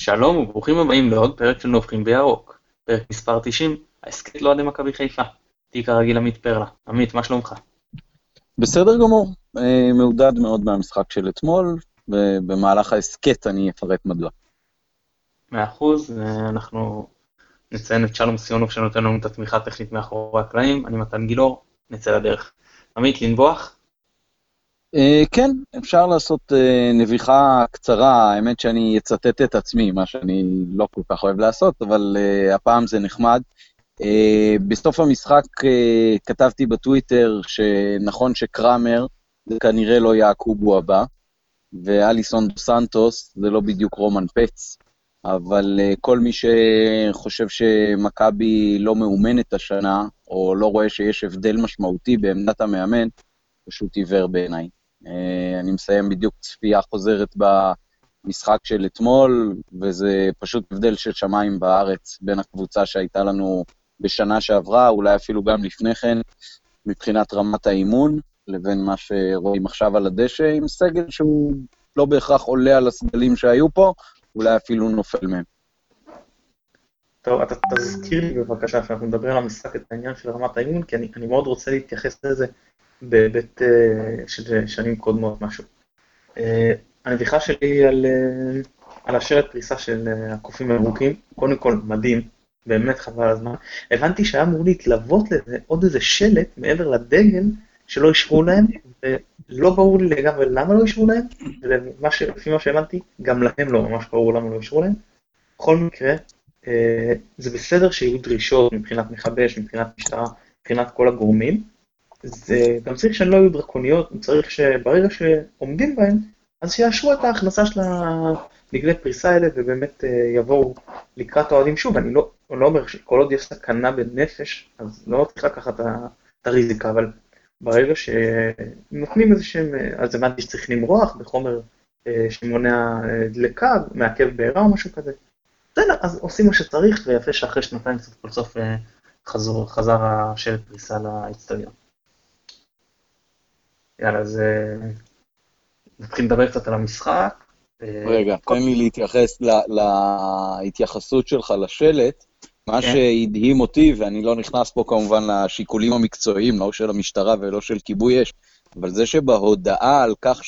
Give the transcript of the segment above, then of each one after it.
שלום וברוכים הבאים לעוד פרק של נובחים בירוק. פרק מספר 90, ההסכת לאוהדי מכבי חיפה. תהי כרגיל עמית פרלה. עמית, מה שלומך? בסדר גמור, אה, מעודד מאוד מהמשחק של אתמול, ובמהלך ההסכת אני אפרט מדוע. מאה אחוז, אה, אנחנו נציין את שלום סיונוב שנותן לנו את התמיכה הטכנית מאחורי הקלעים, אני מתן גילאור, נצא לדרך. עמית, לנבוח? Uh, כן, אפשר לעשות uh, נביחה קצרה, האמת שאני אצטט את עצמי, מה שאני לא כל כך אוהב לעשות, אבל uh, הפעם זה נחמד. Uh, בסוף המשחק uh, כתבתי בטוויטר שנכון שקראמר זה כנראה לא יעקובו הבא, ואליסון דו סנטוס זה לא בדיוק רומן פץ, אבל uh, כל מי שחושב שמכבי לא מאומנת השנה, או לא רואה שיש הבדל משמעותי בעמדת המאמן, פשוט עיוור בעיניי. אה, אני מסיים בדיוק צפייה חוזרת במשחק של אתמול, וזה פשוט הבדל של שמיים בארץ בין הקבוצה שהייתה לנו בשנה שעברה, אולי אפילו גם לפני כן, מבחינת רמת האימון, לבין מה שרואים עכשיו על הדשא, עם סגל שהוא לא בהכרח עולה על הסגלים שהיו פה, אולי אפילו נופל מהם. טוב, אתה תזכיר לי בבקשה, כשאנחנו מדברים על המשחק, את העניין של רמת האימון, כי אני, אני מאוד רוצה להתייחס לזה בהיבט אה, של שנים קודמות משהו. אה, הנביכה שלי על, אה, על השלט פריסה של הקופים הירוקים, קודם כל מדהים, באמת חבל הזמן. הבנתי שהיה אמור להתלוות לזה עוד איזה שלט מעבר לדגל שלא אישרו להם, ולא ברור לי לגמרי למה לא אישרו להם, ולפי מה שהבנתי, גם להם לא ממש ברור למה לא אישרו להם. בכל מקרה, זה בסדר שיהיו דרישות מבחינת מכבי אש, מבחינת משטרה, מבחינת כל הגורמים, זה גם צריך שהן לא יהיו דרקוניות, צריך שברגע שעומדים בהן, אז שיאשרו את ההכנסה של הדגלי פריסה האלה ובאמת אה, יבואו לקראת האוהדים שוב, אני לא, לא אומר שכל עוד יש סכנה בנפש, אז לא צריך לקחת את הריזיקה, אבל ברגע שנותנים איזה שהם, אז הבנתי שצריך למרוח בחומר אה, שמונע אה, דלקה, מעכב בעירה או משהו כזה. בסדר, אז עושים מה שצריך, ויפה שאחרי שנתיים סוף כל סוף חזר השלט פריסה לאצטדיון. יאללה, אז אה, נתחיל לדבר קצת על המשחק. אה, רגע, תן לי להתייחס להתייחסות שלך לשלט. מה כן. שהדהים אותי, ואני לא נכנס פה כמובן לשיקולים המקצועיים, לא של המשטרה ולא של כיבוי אש, אבל זה שבהודעה על כך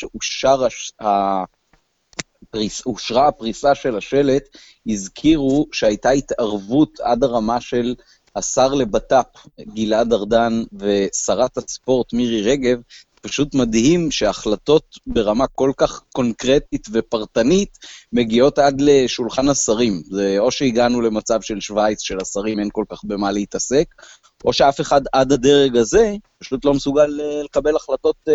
שאושרה הפריסה של השלט, הזכירו שהייתה התערבות עד הרמה של השר לבט"פ גלעד ארדן ושרת הספורט מירי רגב, פשוט מדהים שהחלטות ברמה כל כך קונקרטית ופרטנית מגיעות עד לשולחן השרים. זה או שהגענו למצב של שווייץ, שלשרים אין כל כך במה להתעסק, או שאף אחד עד הדרג הזה פשוט לא מסוגל אה, לקבל החלטות uh,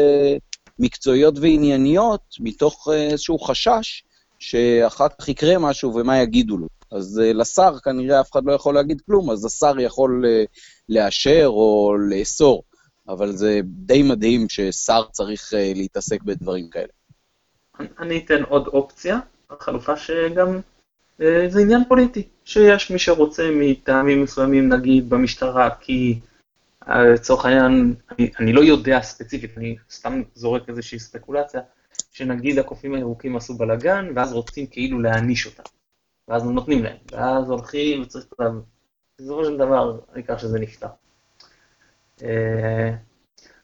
מקצועיות וענייניות מתוך uh, איזשהו חשש שאחר כך יקרה משהו ומה יגידו לו. אז לשר כנראה אף אחד לא יכול להגיד כלום, אז השר יכול לאשר או לאסור. אבל זה די מדהים ששר צריך uh, להתעסק בדברים כאלה. אני אתן עוד אופציה, החלופה שגם uh, זה עניין פוליטי, שיש מי שרוצה מטעמים מסוימים, נגיד במשטרה, כי אה, לצורך העניין, אני, אני לא יודע ספציפית, אני סתם זורק איזושהי ספקולציה, שנגיד הקופים הירוקים עשו בלאגן, ואז רוצים כאילו להעניש אותם. ואז נותנים להם, ואז הולכים וצריך... בסופו של דבר, העיקר שזה נפתר. אה,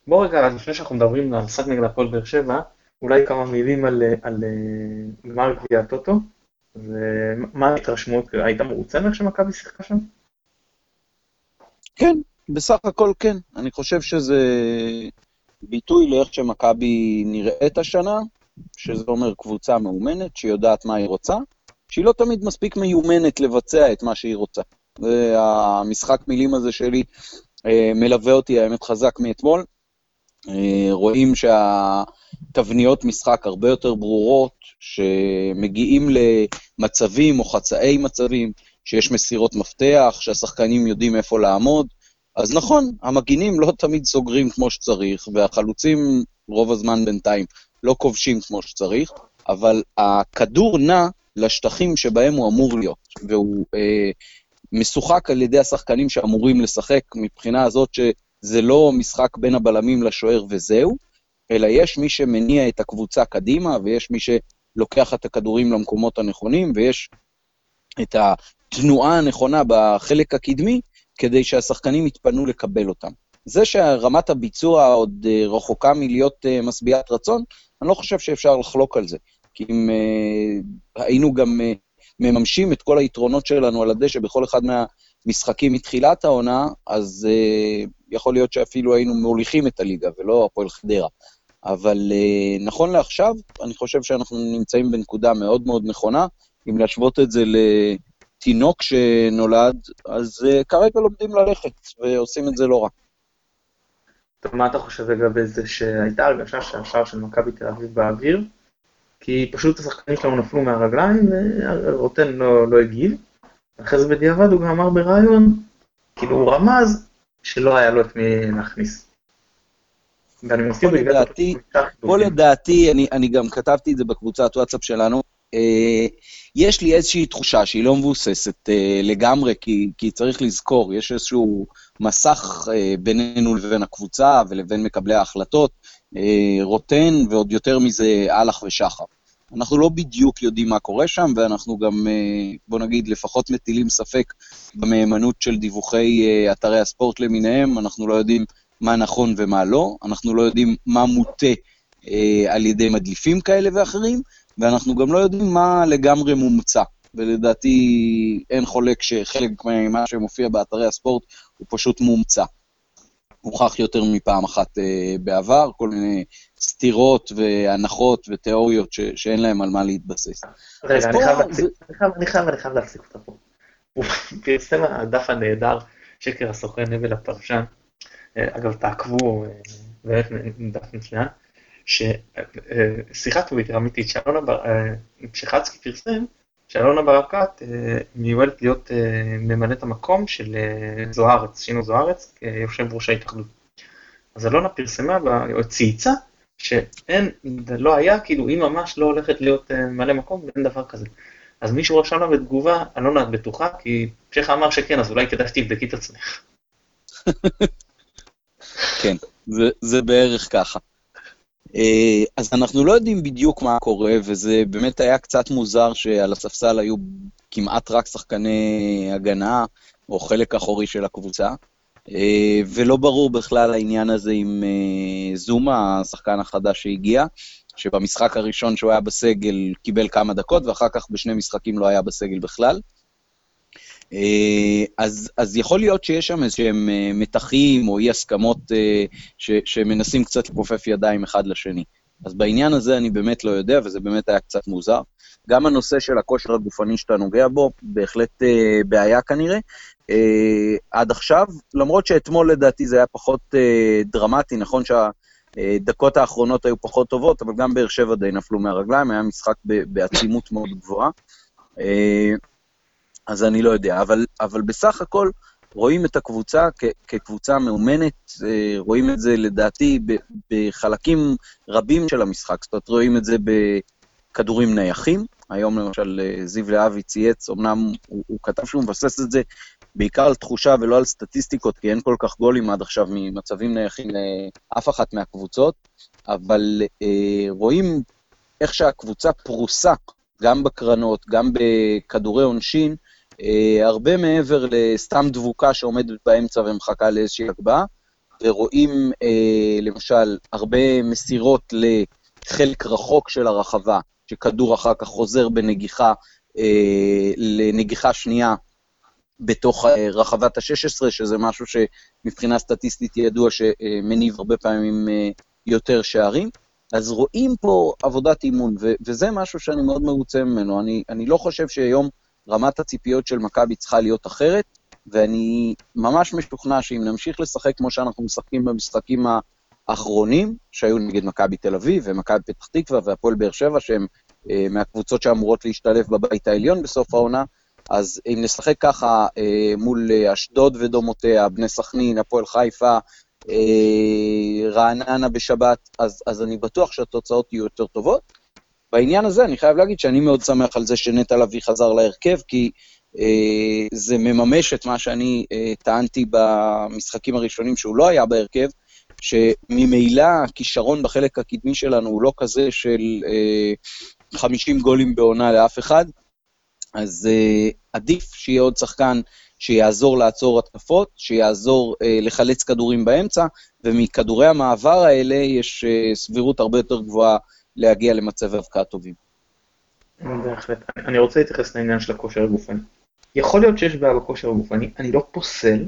בוא רגע, לפני שאנחנו מדברים על המשחק נגד הפועל באר שבע, אולי כמה מילים על, על גמר גביע הטוטו. ומה ההתרשמות, היית מרוצה מאיך שמכבי שיחקה שם? כן, בסך הכל כן. אני חושב שזה ביטוי לאיך שמכבי נראית השנה, שזה אומר קבוצה מאומנת, שיודעת מה היא רוצה, שהיא לא תמיד מספיק מיומנת לבצע את מה שהיא רוצה. זה המשחק מילים הזה שלי אה, מלווה אותי, האמת, חזק מאתמול. אה, רואים שהתבניות משחק הרבה יותר ברורות, שמגיעים למצבים או חצאי מצבים, שיש מסירות מפתח, שהשחקנים יודעים איפה לעמוד. אז נכון, המגינים לא תמיד סוגרים כמו שצריך, והחלוצים רוב הזמן בינתיים לא כובשים כמו שצריך, אבל הכדור נע לשטחים שבהם הוא אמור להיות, והוא אה, משוחק על ידי השחקנים שאמורים לשחק, מבחינה הזאת שזה לא משחק בין הבלמים לשוער וזהו, אלא יש מי שמניע את הקבוצה קדימה, ויש מי שלוקח את הכדורים למקומות הנכונים, ויש את התנועה הנכונה בחלק הקדמי, כדי שהשחקנים יתפנו לקבל אותם. זה שרמת הביצוע עוד אה, רחוקה מלהיות אה, משביעת רצון, אני לא חושב שאפשר לחלוק על זה. כי אם אה, היינו גם מממשים את כל היתרונות שלנו על הדשא בכל אחד מהמשחקים מתחילת העונה, אז יכול להיות שאפילו היינו מוליכים את הליגה, ולא הפועל חדרה. אבל נכון לעכשיו, אני חושב שאנחנו נמצאים בנקודה מאוד מאוד נכונה. אם להשוות את זה לתינוק שנולד, אז כרגע לומדים ללכת, ועושים את זה לא רע. טוב, מה אתה חושב לגבי זה שהייתה הרגשה שהשער של מכבי תל אביב באוויר, כי פשוט השחקנים שלנו נפלו מהרגליים ורוטן לא, לא הגיב, אחרי זה בדיעבד הוא גם אמר בריאיון, כאילו הוא רמז שלא היה לו את מי להכניס. ואני מסכים, פה לדעתי, פה לדעתי, אני, אני גם כתבתי את זה בקבוצת וואטסאפ שלנו, אה, יש לי איזושהי תחושה שהיא לא מבוססת אה, לגמרי, כי, כי צריך לזכור, יש איזשהו מסך אה, בינינו לבין הקבוצה ולבין מקבלי ההחלטות, רוטן ועוד יותר מזה אהלך ושחר. אנחנו לא בדיוק יודעים מה קורה שם, ואנחנו גם, אה, בוא נגיד, לפחות מטילים ספק במהימנות של דיווחי אה, אתרי הספורט למיניהם, אנחנו לא יודעים מה נכון ומה לא, אנחנו לא יודעים מה מוטה אה, על ידי מדליפים כאלה ואחרים, ואנחנו גם לא יודעים מה לגמרי מומצא. ולדעתי אין חולק שחלק ממה שמופיע באתרי הספורט הוא פשוט מומצא. הוכח יותר מפעם אחת uh, בעבר, כל מיני סתירות והנחות ותיאוריות ש- שאין להם על מה להתבסס. רגע, אני חייב, זה... אני, חייב, אני, חייב, אני חייב להפסיק אותך פה. הוא פרסם הדף הנהדר, שקר הסוכן נבל הפרשן. אה, אגב, תעקבו, אה, באמת דף מצוין. ששיחת טוויטר אמיתית שחצקי פרסם, שאלונה ברקת אה, מיועדת להיות אה, ממלאת המקום של אה, זוארץ, שינו זוארץ, כיושב ראש ההתאחדות. אז אלונה פרסמה, או צייצה, שאין, לא היה, כאילו היא ממש לא הולכת להיות ממלא מקום, ואין דבר כזה. אז מישהו רשם לה בתגובה, אלונה את בטוחה? כי שכה אמר שכן, אז אולי כדאי שתבדקי את עצמך. כן, זה, זה בערך ככה. אה, אז אנחנו לא יודעים בדיוק מה קורה, וזה באמת היה קצת מוזר שעל הספסל היו כמעט רק שחקני הגנה, או חלק אחורי של הקבוצה. אה, ולא ברור בכלל העניין הזה עם אה, זומה, השחקן החדש שהגיע, שבמשחק הראשון שהוא היה בסגל קיבל כמה דקות, ואחר כך בשני משחקים לא היה בסגל בכלל. אה, אז, אז יכול להיות שיש שם איזשהם אה, מתחים או אי-הסכמות אה, ש, שמנסים קצת לכופף ידיים אחד לשני. אז בעניין הזה אני באמת לא יודע, וזה באמת היה קצת מוזר. גם הנושא של הכושר הגופני שאתה נוגע בו, בהחלט בעיה כנראה. אה, עד עכשיו, למרות שאתמול לדעתי זה היה פחות אה, דרמטי, נכון שהדקות האחרונות היו פחות טובות, אבל גם באר שבע די נפלו מהרגליים, היה משחק בעצימות מאוד גבוהה. אה, אז אני לא יודע. אבל, אבל בסך הכל רואים את הקבוצה כ- כקבוצה מאומנת, אה, רואים את זה לדעתי בחלקים רבים של המשחק. זאת אומרת, רואים את זה בכדורים נייחים. היום למשל אה, זיו להבי צייץ, אמנם הוא, הוא כתב שהוא מבסס את זה בעיקר על תחושה ולא על סטטיסטיקות, כי אין כל כך גולים עד עכשיו ממצבים נייחים לאף אחת מהקבוצות, אבל אה, רואים איך שהקבוצה פרוסה, גם בקרנות, גם בכדורי עונשין, הרבה מעבר לסתם דבוקה שעומדת באמצע ומחכה לאיזושהי הגבהה, ורואים אה, למשל הרבה מסירות לחלק רחוק של הרחבה, שכדור אחר כך חוזר בנגיחה אה, לנגיחה שנייה בתוך אה, רחבת ה-16, שזה משהו שמבחינה סטטיסטית ידוע שמניב הרבה פעמים אה, יותר שערים. אז רואים פה עבודת אימון, ו- וזה משהו שאני מאוד מרוצה ממנו. אני, אני לא חושב שהיום רמת הציפיות של מכבי צריכה להיות אחרת, ואני ממש משוכנע שאם נמשיך לשחק כמו שאנחנו משחקים במשחקים האחרונים, שהיו נגד מכבי תל אביב ומכבי פתח תקווה והפועל באר שבע, שהן אה, מהקבוצות שאמורות להשתלב בבית העליון בסוף העונה, אז אם נשחק ככה אה, מול אה, אשדוד ודומותיה, בני סכנין, הפועל חיפה, אה, רעננה בשבת, אז, אז אני בטוח שהתוצאות יהיו יותר טובות. בעניין הזה אני חייב להגיד שאני מאוד שמח על זה שנטע לביא חזר להרכב, כי אה, זה מממש את מה שאני אה, טענתי במשחקים הראשונים שהוא לא היה בהרכב, שממילא הכישרון בחלק הקדמי שלנו הוא לא כזה של אה, 50 גולים בעונה לאף אחד, אז אה, עדיף שיהיה עוד שחקן שיעזור לעצור התקפות, שיעזור אה, לחלץ כדורים באמצע, ומכדורי המעבר האלה יש אה, סבירות הרבה יותר גבוהה להגיע למצב אבקה טובים. בהחלט. אני רוצה להתייחס לעניין של הכושר הגופני. יכול להיות שיש בעיה בכושר הגופני, אני לא פוסל,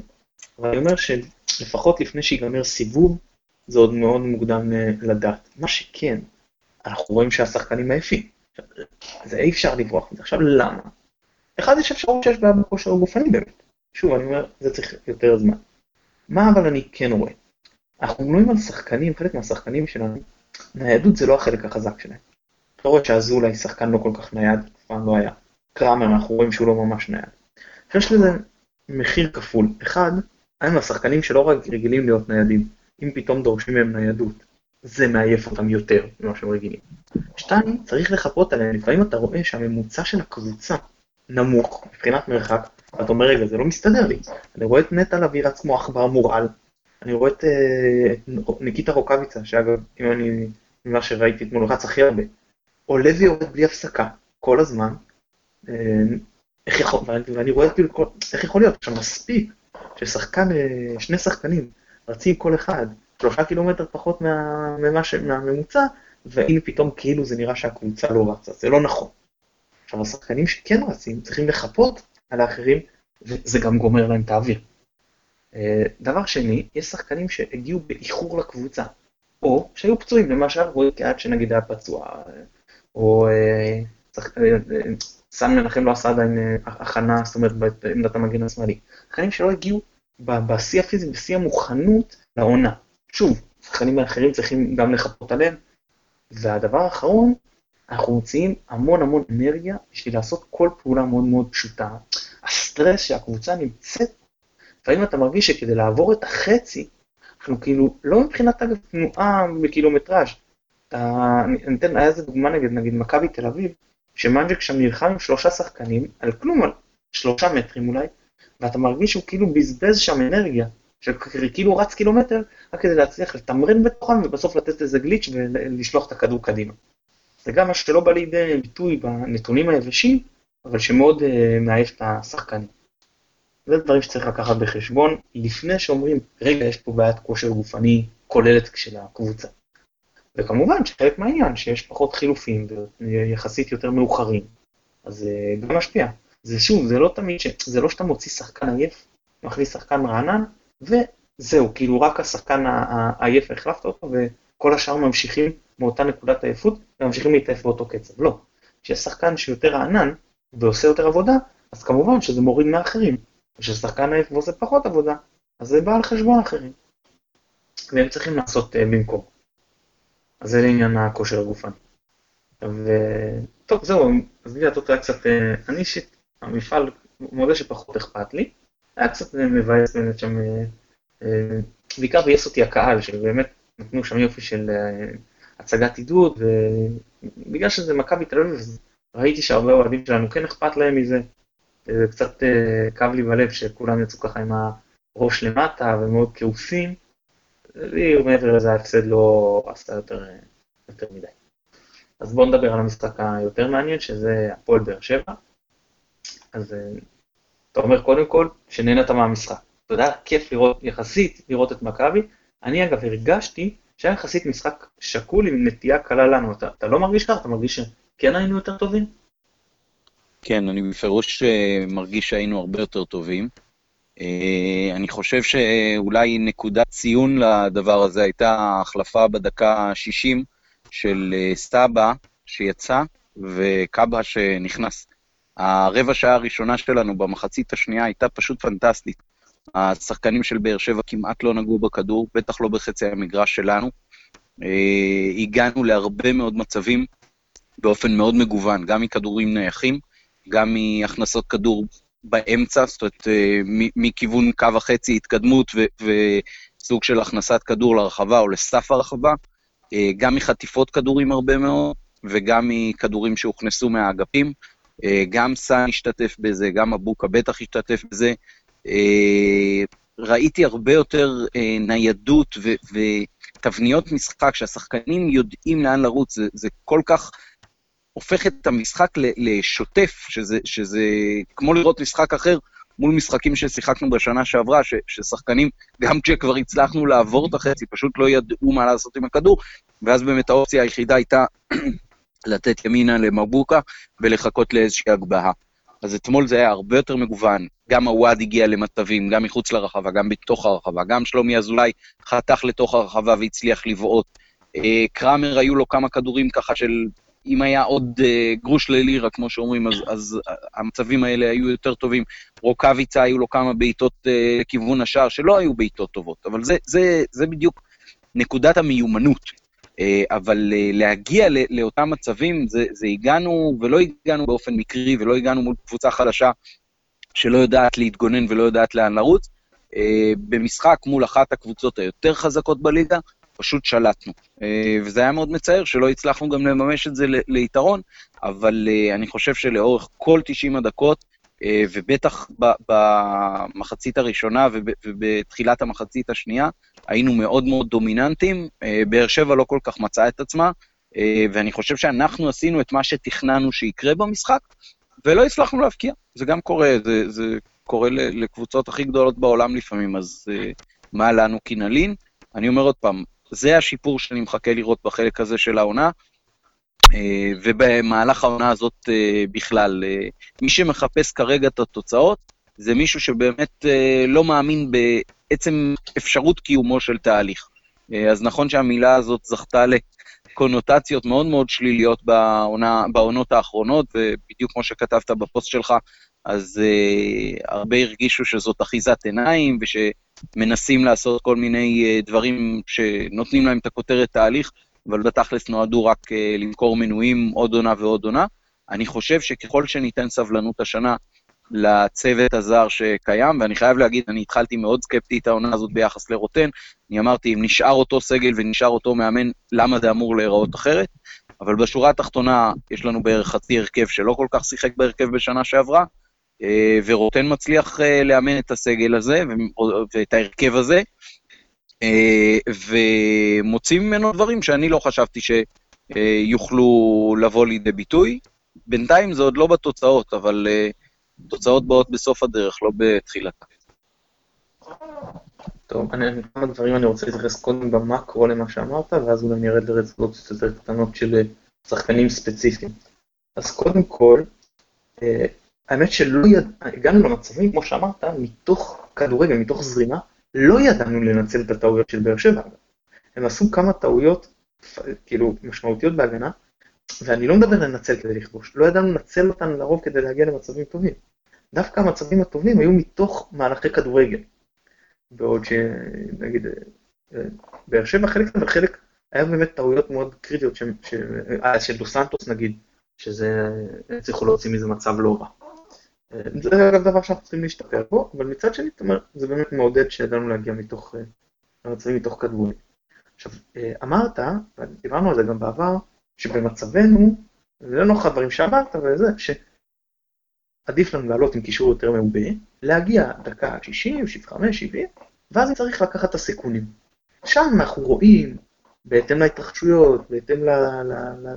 אבל אני אומר שלפחות לפני שיגמר סיבוב, זה עוד מאוד מוקדם אה, לדעת. מה שכן, אנחנו רואים שהשחקנים עייפים. זה אי אפשר לברוח מזה. עכשיו למה? אחד, יש אפשרות שיש בעיה בכושר הגופני באמת. שוב, אני אומר, זה צריך יותר זמן. מה אבל אני כן רואה? אנחנו מדברים על שחקנים, חלק מהשחקנים שלנו, ניידות זה לא החלק החזק שלהם. אתה רואה שאזולאי שחקן לא כל כך נייד, אף פעם לא היה. קראמר, אנחנו רואים שהוא לא ממש נייד. יש לזה מחיר כפול. אחד, הם השחקנים שלא רק רגילים להיות ניידים. אם פתאום דורשים מהם ניידות, זה מעייף אותם יותר ממה שהם רגילים. שתיים, צריך לחפות עליהם. לפעמים אתה רואה שהממוצע של הקבוצה נמוך מבחינת מרחק, ואתה אומר, רגע, זה לא מסתדר לי. אני רואה את נטע לביא רץ כמו עכבר מורעל. אני רואה אה, את ניקיטה רוקאביצה, שאגב, אם אני, ממה שראיתי אתמול, רץ הכי הרבה. עולה ויורד בלי הפסקה, כל הזמן. אה, איך יכול, ואני רואה כאילו, איך יכול להיות, עכשיו מספיק ששחקן, אה, שני שחקנים רצים כל אחד, שלושה קילומטר פחות מה, ממה מהממוצע, והנה פתאום כאילו זה נראה שהקבוצה לא רצה, זה לא נכון. עכשיו השחקנים שכן רצים צריכים לחפות על האחרים, וזה גם גומר להם את האוויר. אה, דבר שני, יש שחקנים שהגיעו באיחור לקבוצה, או שהיו פצועים, למשל רועי קהת שנגיד היה פצוע, או אה, סן מנחם לא עשה עדיין הכנה, זאת אומרת בעמדת המגן השמאלי. שחקנים שלא הגיעו בשיא הפיזי, בשיא המוכנות לעונה. שוב, שחקנים האחרים צריכים גם לחפות עליהם. והדבר האחרון, אנחנו מוציאים המון המון אנרגיה בשביל לעשות כל פעולה מאוד מאוד פשוטה. הסטרס שהקבוצה נמצאת, לפעמים אתה מרגיש שכדי לעבור את החצי, אנחנו כאילו, לא מבחינת אגב תנועה בקילומטראז', אני אתן, היה איזה דוגמה נגד, נגיד מכבי תל אביב, שמנג'ק שם נלחם עם שלושה שחקנים, על כלום, על שלושה מטרים אולי, ואתה מרגיש שהוא כאילו בזבז שם אנרגיה, שכאילו רץ קילומטר, רק כדי להצליח לתמרן בתוכם ובסוף לתת איזה גליץ' ולשלוח את הכדור קדימה. זה גם משהו שלא בא לידי ביטוי בנתונים היבשים, אבל שמאוד uh, מעייף את השחקנים. זה דברים שצריך לקחת בחשבון, לפני שאומרים, רגע, יש פה בעיית כושר גופני כוללת של הקבוצה. וכמובן שחלק מהעניין, שיש פחות חילופים ויחסית יותר מאוחרים, אז זה uh, גם משפיע. זה שוב, זה לא תמיד, ש... זה לא שאתה מוציא שחקן עייף, מכניס שחקן רענן, וזהו, כאילו רק השחקן העייף החלפת אותו, וכל השאר ממשיכים מאותה נקודת עייפות, וממשיכים להתעייף באותו קצב. לא. כשיש שחקן שיותר רענן, ועושה יותר עבודה, אז כמובן שזה מוריד מאחרים. וכששחקן עייף ועושה פחות עבודה, אז זה בא על חשבון אחרים. והם צריכים לעשות uh, במקום. אז זה לעניין הכושר הגופני. וטוב, זהו, אז בלי לעשות היה קצת, אה, אני אישית, המפעל, מודה שפחות אכפת לי, היה קצת מבאס באמת שם, אה, אה, בעיקר בייס אותי הקהל, שבאמת נתנו שם יופי של הצגת עידוד, ובגלל שזה מכבי תל אביב, ראיתי שהרבה אוהדים שלנו כן אכפת להם מזה, זה קצת כאב לי בלב שכולם יצאו ככה עם הראש למטה ומאוד כעוסים, לי מעבר לזה ההפסד לא עשה יותר, יותר מדי. אז בואו נדבר על המשחק היותר מעניין, שזה הפועל באר שבע. אז אה, אתה אומר קודם כל שנהנית מהמשחק. אתה יודע, כיף לראות, יחסית לראות את מכבי. אני אגב הרגשתי שהיה יחסית משחק שקול עם נטייה קלה לנו. אתה, אתה לא מרגיש ככה? אתה מרגיש שכן היינו יותר טובים? כן, אני בפירוש אה, מרגיש שהיינו הרבה יותר טובים. אה, אני חושב שאולי נקודת ציון לדבר הזה הייתה ההחלפה בדקה ה-60 של סבא שיצא וקאבה שנכנס. הרבע שעה הראשונה שלנו במחצית השנייה הייתה פשוט פנטסטית. השחקנים של באר שבע כמעט לא נגעו בכדור, בטח לא בחצי המגרש שלנו. אה, הגענו להרבה מאוד מצבים באופן מאוד מגוון, גם מכדורים נייחים, גם מהכנסות כדור באמצע, זאת אומרת, אה, מכיוון קו החצי התקדמות וסוג של הכנסת כדור לרחבה או לסף הרחבה, אה, גם מחטיפות כדורים הרבה מאוד, וגם מכדורים שהוכנסו מהאגפים. אה, גם סאן השתתף בזה, גם אבוקה בטח השתתף בזה. ראיתי הרבה יותר ניידות ותבניות משחק, שהשחקנים יודעים לאן לרוץ, זה, זה כל כך הופך את המשחק לשוטף, שזה, שזה כמו לראות משחק אחר מול משחקים ששיחקנו בשנה שעברה, ש, ששחקנים, גם כשכבר הצלחנו לעבור את החצי, פשוט לא ידעו מה לעשות עם הכדור, ואז באמת האופציה היחידה הייתה לתת ימינה למבוקה ולחכות לאיזושהי הגבהה. אז אתמול זה היה הרבה יותר מגוון, גם הוואד הגיע למצבים, גם מחוץ לרחבה, גם בתוך הרחבה, גם שלומי אזולאי חתך לתוך הרחבה והצליח לבעוט. אה, קראמר היו לו כמה כדורים ככה של, אם היה עוד אה, גרוש ללירה, כמו שאומרים, אז, אז המצבים האלה היו יותר טובים. רוקאביצה היו לו כמה בעיטות אה, לכיוון השער, שלא היו בעיטות טובות, אבל זה, זה, זה בדיוק נקודת המיומנות. אה, אבל להגיע לאותם מצבים, זה, זה הגענו, ולא הגענו באופן מקרי, ולא הגענו מול קבוצה חדשה שלא יודעת להתגונן ולא יודעת לאן לרוץ. במשחק מול אחת הקבוצות היותר חזקות בליגה, פשוט שלטנו. וזה היה מאוד מצער שלא הצלחנו גם לממש את זה ליתרון, אבל אני חושב שלאורך כל 90 הדקות, ובטח במחצית הראשונה ובתחילת המחצית השנייה, היינו מאוד מאוד דומיננטים, אה, באר שבע לא כל כך מצאה את עצמה, אה, ואני חושב שאנחנו עשינו את מה שתכננו שיקרה במשחק, ולא הצלחנו להבקיע. זה גם קורה, זה, זה קורה לקבוצות הכי גדולות בעולם לפעמים, אז אה, מה לנו כי נלין? אני אומר עוד פעם, זה השיפור שאני מחכה לראות בחלק הזה של העונה, ובמהלך העונה הזאת בכלל. מי שמחפש כרגע את התוצאות, זה מישהו שבאמת לא מאמין עצם אפשרות קיומו של תהליך. אה, אז נכון שהמילה הזאת זכתה לקונוטציות מאוד מאוד שליליות בעונה, בעונות האחרונות, ובדיוק כמו שכתבת בפוסט שלך, אז uh, הרבה הרגישו שזאת אחיזת עיניים, ושמנסים לעשות כל מיני uh, דברים שנותנים להם את הכותרת תהליך, אבל בתכלס נועדו רק uh, למכור מנויים עוד עונה ועוד עונה. אני חושב שככל שניתן סבלנות השנה, לצוות הזר שקיים, ואני חייב להגיד, אני התחלתי מאוד סקפטי את העונה הזאת ביחס לרוטן. אני אמרתי, אם נשאר אותו סגל ונשאר אותו מאמן, למה זה אמור להיראות אחרת? אבל בשורה התחתונה, יש לנו בערך חצי הרכב שלא כל כך שיחק בהרכב בשנה שעברה, ורוטן מצליח אה, לאמן את הסגל הזה ואת ההרכב הזה, אה, ומוצאים ממנו דברים שאני לא חשבתי שיוכלו לבוא לידי ביטוי. בינתיים זה עוד לא בתוצאות, אבל תוצאות באות בסוף הדרך, לא בתחילתה. טוב, אני, כמה דברים אני רוצה להתייחס קודם במקרו למה שאמרת, ואז אולי נרד לרזולוציות יותר קטנות של אה, שחקנים ספציפיים. אז קודם כל, אה, האמת שלא יד... הגענו למצבים, כמו שאמרת, מתוך כדורגל, מתוך זרימה, לא ידענו לנצל את הטעויות של באר שבע. הם עשו כמה טעויות, כאילו, משמעותיות בהגנה, ואני לא מדבר לנצל כדי לכבוש, לא ידענו לנצל אותן לרוב כדי להגיע למצבים טובים. דווקא המצבים הטובים היו מתוך מהלכי כדורגל. בעוד שנגיד, באר שבע חלק אבל חלק היה באמת טעויות מאוד קריטיות, ש, ש, אה, של דו סנטוס נגיד, שזה, הצליחו להוציא מזה מצב לא רע. אה, זה אגב דבר שאנחנו צריכים להשתפר בו, אבל מצד שני, זאת אומרת, זה באמת מעודד שידענו להגיע מתוך, למצבים מתוך כדורגל. עכשיו, אמרת, דיברנו על זה גם בעבר, שבמצבנו, לא נוח הדברים שאמרת, אבל זה, שעדיף לנו לעלות עם קישור יותר מעובה, להגיע דקה 60, 75, 70, ואז צריך לקחת את הסיכונים. שם אנחנו רואים, בהתאם להתרחשויות, בהתאם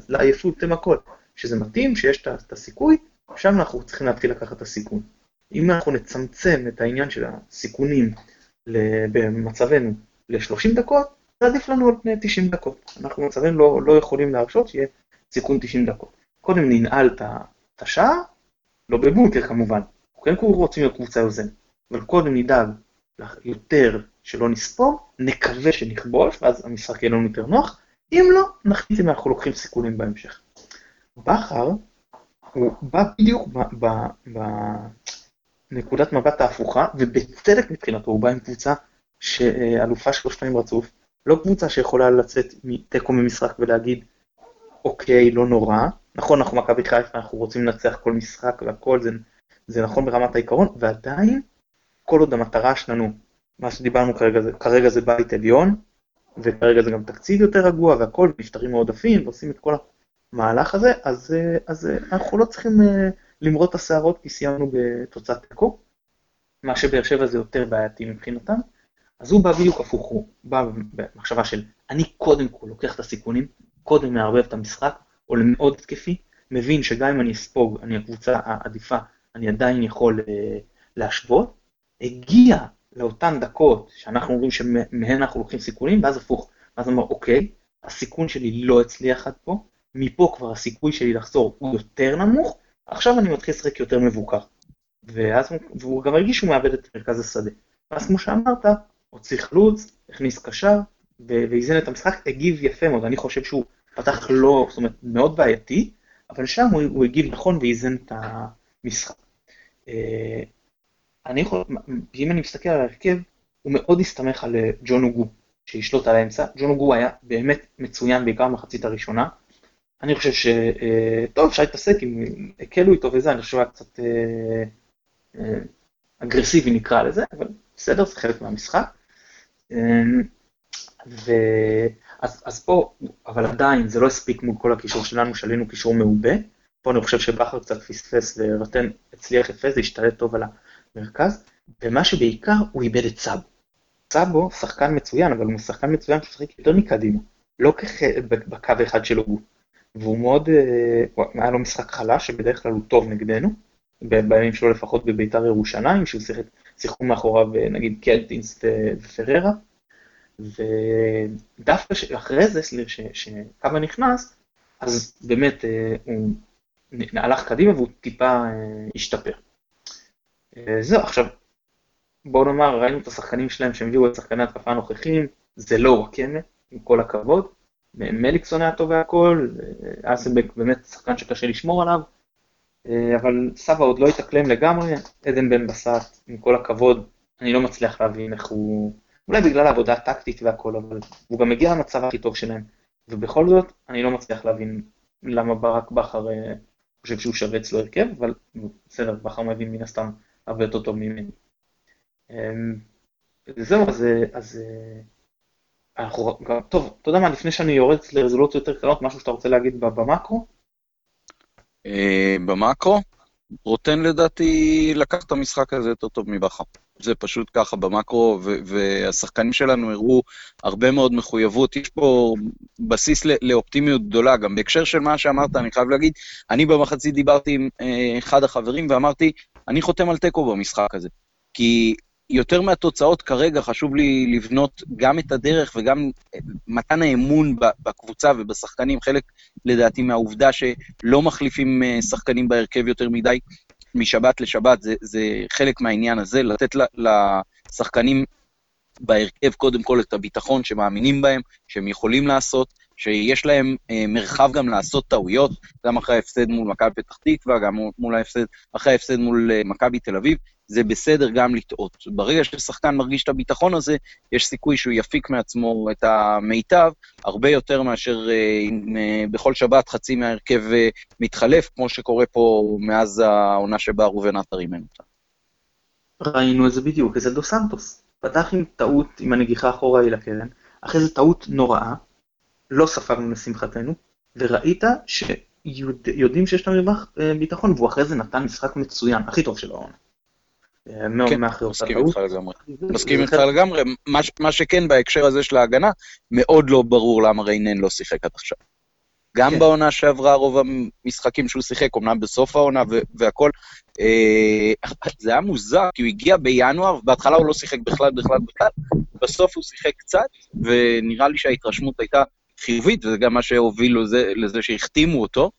לעייפות, בהתאם הכל, שזה מתאים, שיש את הסיכוי, שם אנחנו צריכים להתחיל לקחת את הסיכון. אם אנחנו נצמצם את העניין של הסיכונים במצבנו ל-30 דקות, זה עדיף לנו על פני 90 דקות. אנחנו במצבים לא, לא יכולים להרשות שיהיה סיכון 90 דקות. קודם ננעל את השער, לא בבונקר כמובן, אנחנו כן רוצים להיות קבוצה יוזמת, אבל קודם נדאג יותר שלא נספור, נקווה שנכבוש, ואז המשחק יהיה לנו יותר נוח, אם לא, נחליט אם אנחנו לוקחים סיכונים בהמשך. בכר, הוא בא בדיוק בנקודת מבט ההפוכה, ובצדק מבחינתו, הוא בא עם קבוצה שאלופה שלוש פעמים רצוף, לא קבוצה שיכולה לצאת מתיקו ממשחק ולהגיד, אוקיי, לא נורא. נכון, אנחנו מכבי חיפה, אנחנו רוצים לנצח כל משחק והכל, זה, זה נכון ברמת העיקרון, ועדיין, כל עוד המטרה שלנו, מה שדיברנו כרגע, זה, כרגע זה בית עליון, וכרגע זה גם תקציב יותר רגוע והכל, נפטרים מעודפים, ועושים את כל המהלך הזה, אז, אז אנחנו לא צריכים אה, למרות את השערות כי סיימנו בתוצאת תיקו. מה שבאר שבע זה יותר בעייתי מבחינתם. אז הוא בא בדיוק הפוך, הוא בא במחשבה של אני קודם כל לוקח את הסיכונים, קודם מערבב את המשחק, עולה מאוד התקפי, מבין שגם אם אני אספוג, אני הקבוצה העדיפה, אני עדיין יכול אה, להשוות, הגיע לאותן דקות שאנחנו אומרים שמהן אנחנו לוקחים סיכונים, ואז הפוך, ואז אומר, אוקיי, הסיכון שלי לא הצליח עד פה, מפה כבר הסיכוי שלי לחזור הוא יותר נמוך, עכשיו אני מתחיל לשחק יותר מבוקר. ואז הוא, גם הרגיש שהוא מאבד את מרכז השדה. ואז כמו שאמרת, הוציא חלוץ, הכניס קשר, ואיזן את המשחק, הגיב יפה מאוד, אני חושב שהוא פתח לא, זאת אומרת, מאוד בעייתי, אבל שם הוא, הוא הגיב נכון ואיזן את המשחק. אה, אני יכול, אם אני מסתכל על ההרכב, הוא מאוד הסתמך על אה, ג'ון אוגו, שישלוט על האמצע. ג'ון אוגו היה באמת מצוין בעיקר במחצית הראשונה. אני חושב שטוב, אה, אפשר להתעסק אם הקלו איתו וזה, אני חושב שהיה קצת אגרסיבי נקרא לזה, אבל בסדר, זה חלק מהמשחק. ו... אז, אז פה, אבל עדיין זה לא הספיק מול כל הקישור שלנו, שעלינו קישור מעובה. פה אני חושב שבכר קצת פספס ורטן הצליח יפה, זה השתלט טוב על המרכז, ומה שבעיקר, הוא איבד את סאבו. סאבו שחקן מצוין, אבל הוא שחקן מצוין שמשחק יותר מקדימה, לא כח... בקו אחד שלו הוא. והוא מאוד, אה, היה לו משחק חלש, שבדרך כלל הוא טוב נגדנו, בימים שלו לפחות בביתר ירושלים, שהוא שיחק, שיחקו מאחוריו אה, נגיד קלטינס ופררה, ודווקא אחרי זה, שקאבה נכנס, אז באמת אה, הוא הלך קדימה והוא טיפה השתפר. זהו, עכשיו, בואו נאמר, ראינו את השחקנים שלהם שהם הביאו את שחקני התקפה הנוכחים, זה לא וואקמה, עם כל הכבוד. מליקסון היה טוב והכל, אסנבק באמת שחקן שקשה לשמור עליו, אבל סבא עוד לא התאקלם לגמרי, עדן בן בסט, עם כל הכבוד, אני לא מצליח להבין איך הוא... אולי בגלל העבודה הטקטית והכל, אבל הוא גם מגיע למצב הכי טוב שלהם. ובכל זאת, אני לא מצליח להבין למה ברק בכר אה, חושב שהוא שווה אצלו הרכב, אבל בסדר, בכר מבין מן הסתם הרבה יותר טוב ממני. אמ, זהו, אז, אה, אז אה, אנחנו, טוב, אתה יודע מה, לפני שאני יורד לרזולוציות יותר קטנות, משהו שאתה רוצה להגיד במקרו? במקרו? רוטן לדעתי לקח את המשחק הזה יותר טוב מבכר. זה פשוט ככה במקרו, והשחקנים שלנו הראו הרבה מאוד מחויבות. יש פה בסיס לאופטימיות גדולה, גם בהקשר של מה שאמרת, אני חייב להגיד, אני במחצית דיברתי עם אה, אחד החברים ואמרתי, אני חותם על תיקו במשחק הזה. כי יותר מהתוצאות כרגע חשוב לי לבנות גם את הדרך וגם מתן האמון בקבוצה ובשחקנים, חלק לדעתי מהעובדה שלא מחליפים אה, שחקנים בהרכב יותר מדי, משבת לשבת, זה, זה חלק מהעניין הזה, לתת לשחקנים בהרכב קודם כל את הביטחון שמאמינים בהם, שהם יכולים לעשות, שיש להם אה, מרחב גם לעשות טעויות, גם אחרי ההפסד מול מכבי פתח תקווה, גם מול ההפסד, אחרי ההפסד מול אה, מכבי תל אביב, זה בסדר גם לטעות. ברגע ששחקן מרגיש את הביטחון הזה, יש סיכוי שהוא יפיק מעצמו את המיטב, הרבה יותר מאשר אה, אם אה, בכל שבת חצי מההרכב אה, מתחלף, כמו שקורה פה מאז העונה שבה ראובן עטר אימן אותה. ראינו את זה בדיוק אצל דו סנטוס. פתח עם טעות עם הנגיחה אחורה אל הקרן, אחרי זה טעות נוראה, לא ספרנו לשמחתנו, וראית שיודעים שיש לנו מרווח ביטחון, והוא אחרי זה נתן משחק מצוין, הכי טוב של העונה. מאוד כן, מסכים איתך לגמרי. מסכים איתך לגמרי. מה שכן, בהקשר הזה של ההגנה, מאוד לא ברור למה ריינן לא שיחק עד עכשיו. גם כן. בעונה שעברה רוב המשחקים שהוא שיחק, אמנם בסוף העונה והכל, אה, זה היה מוזר, כי הוא הגיע בינואר, ובהתחלה הוא לא שיחק בכלל, בכלל, בכלל, בסוף הוא שיחק קצת, ונראה לי שההתרשמות הייתה חיובית, וזה גם מה שהוביל לזה, לזה שהחתימו אותו.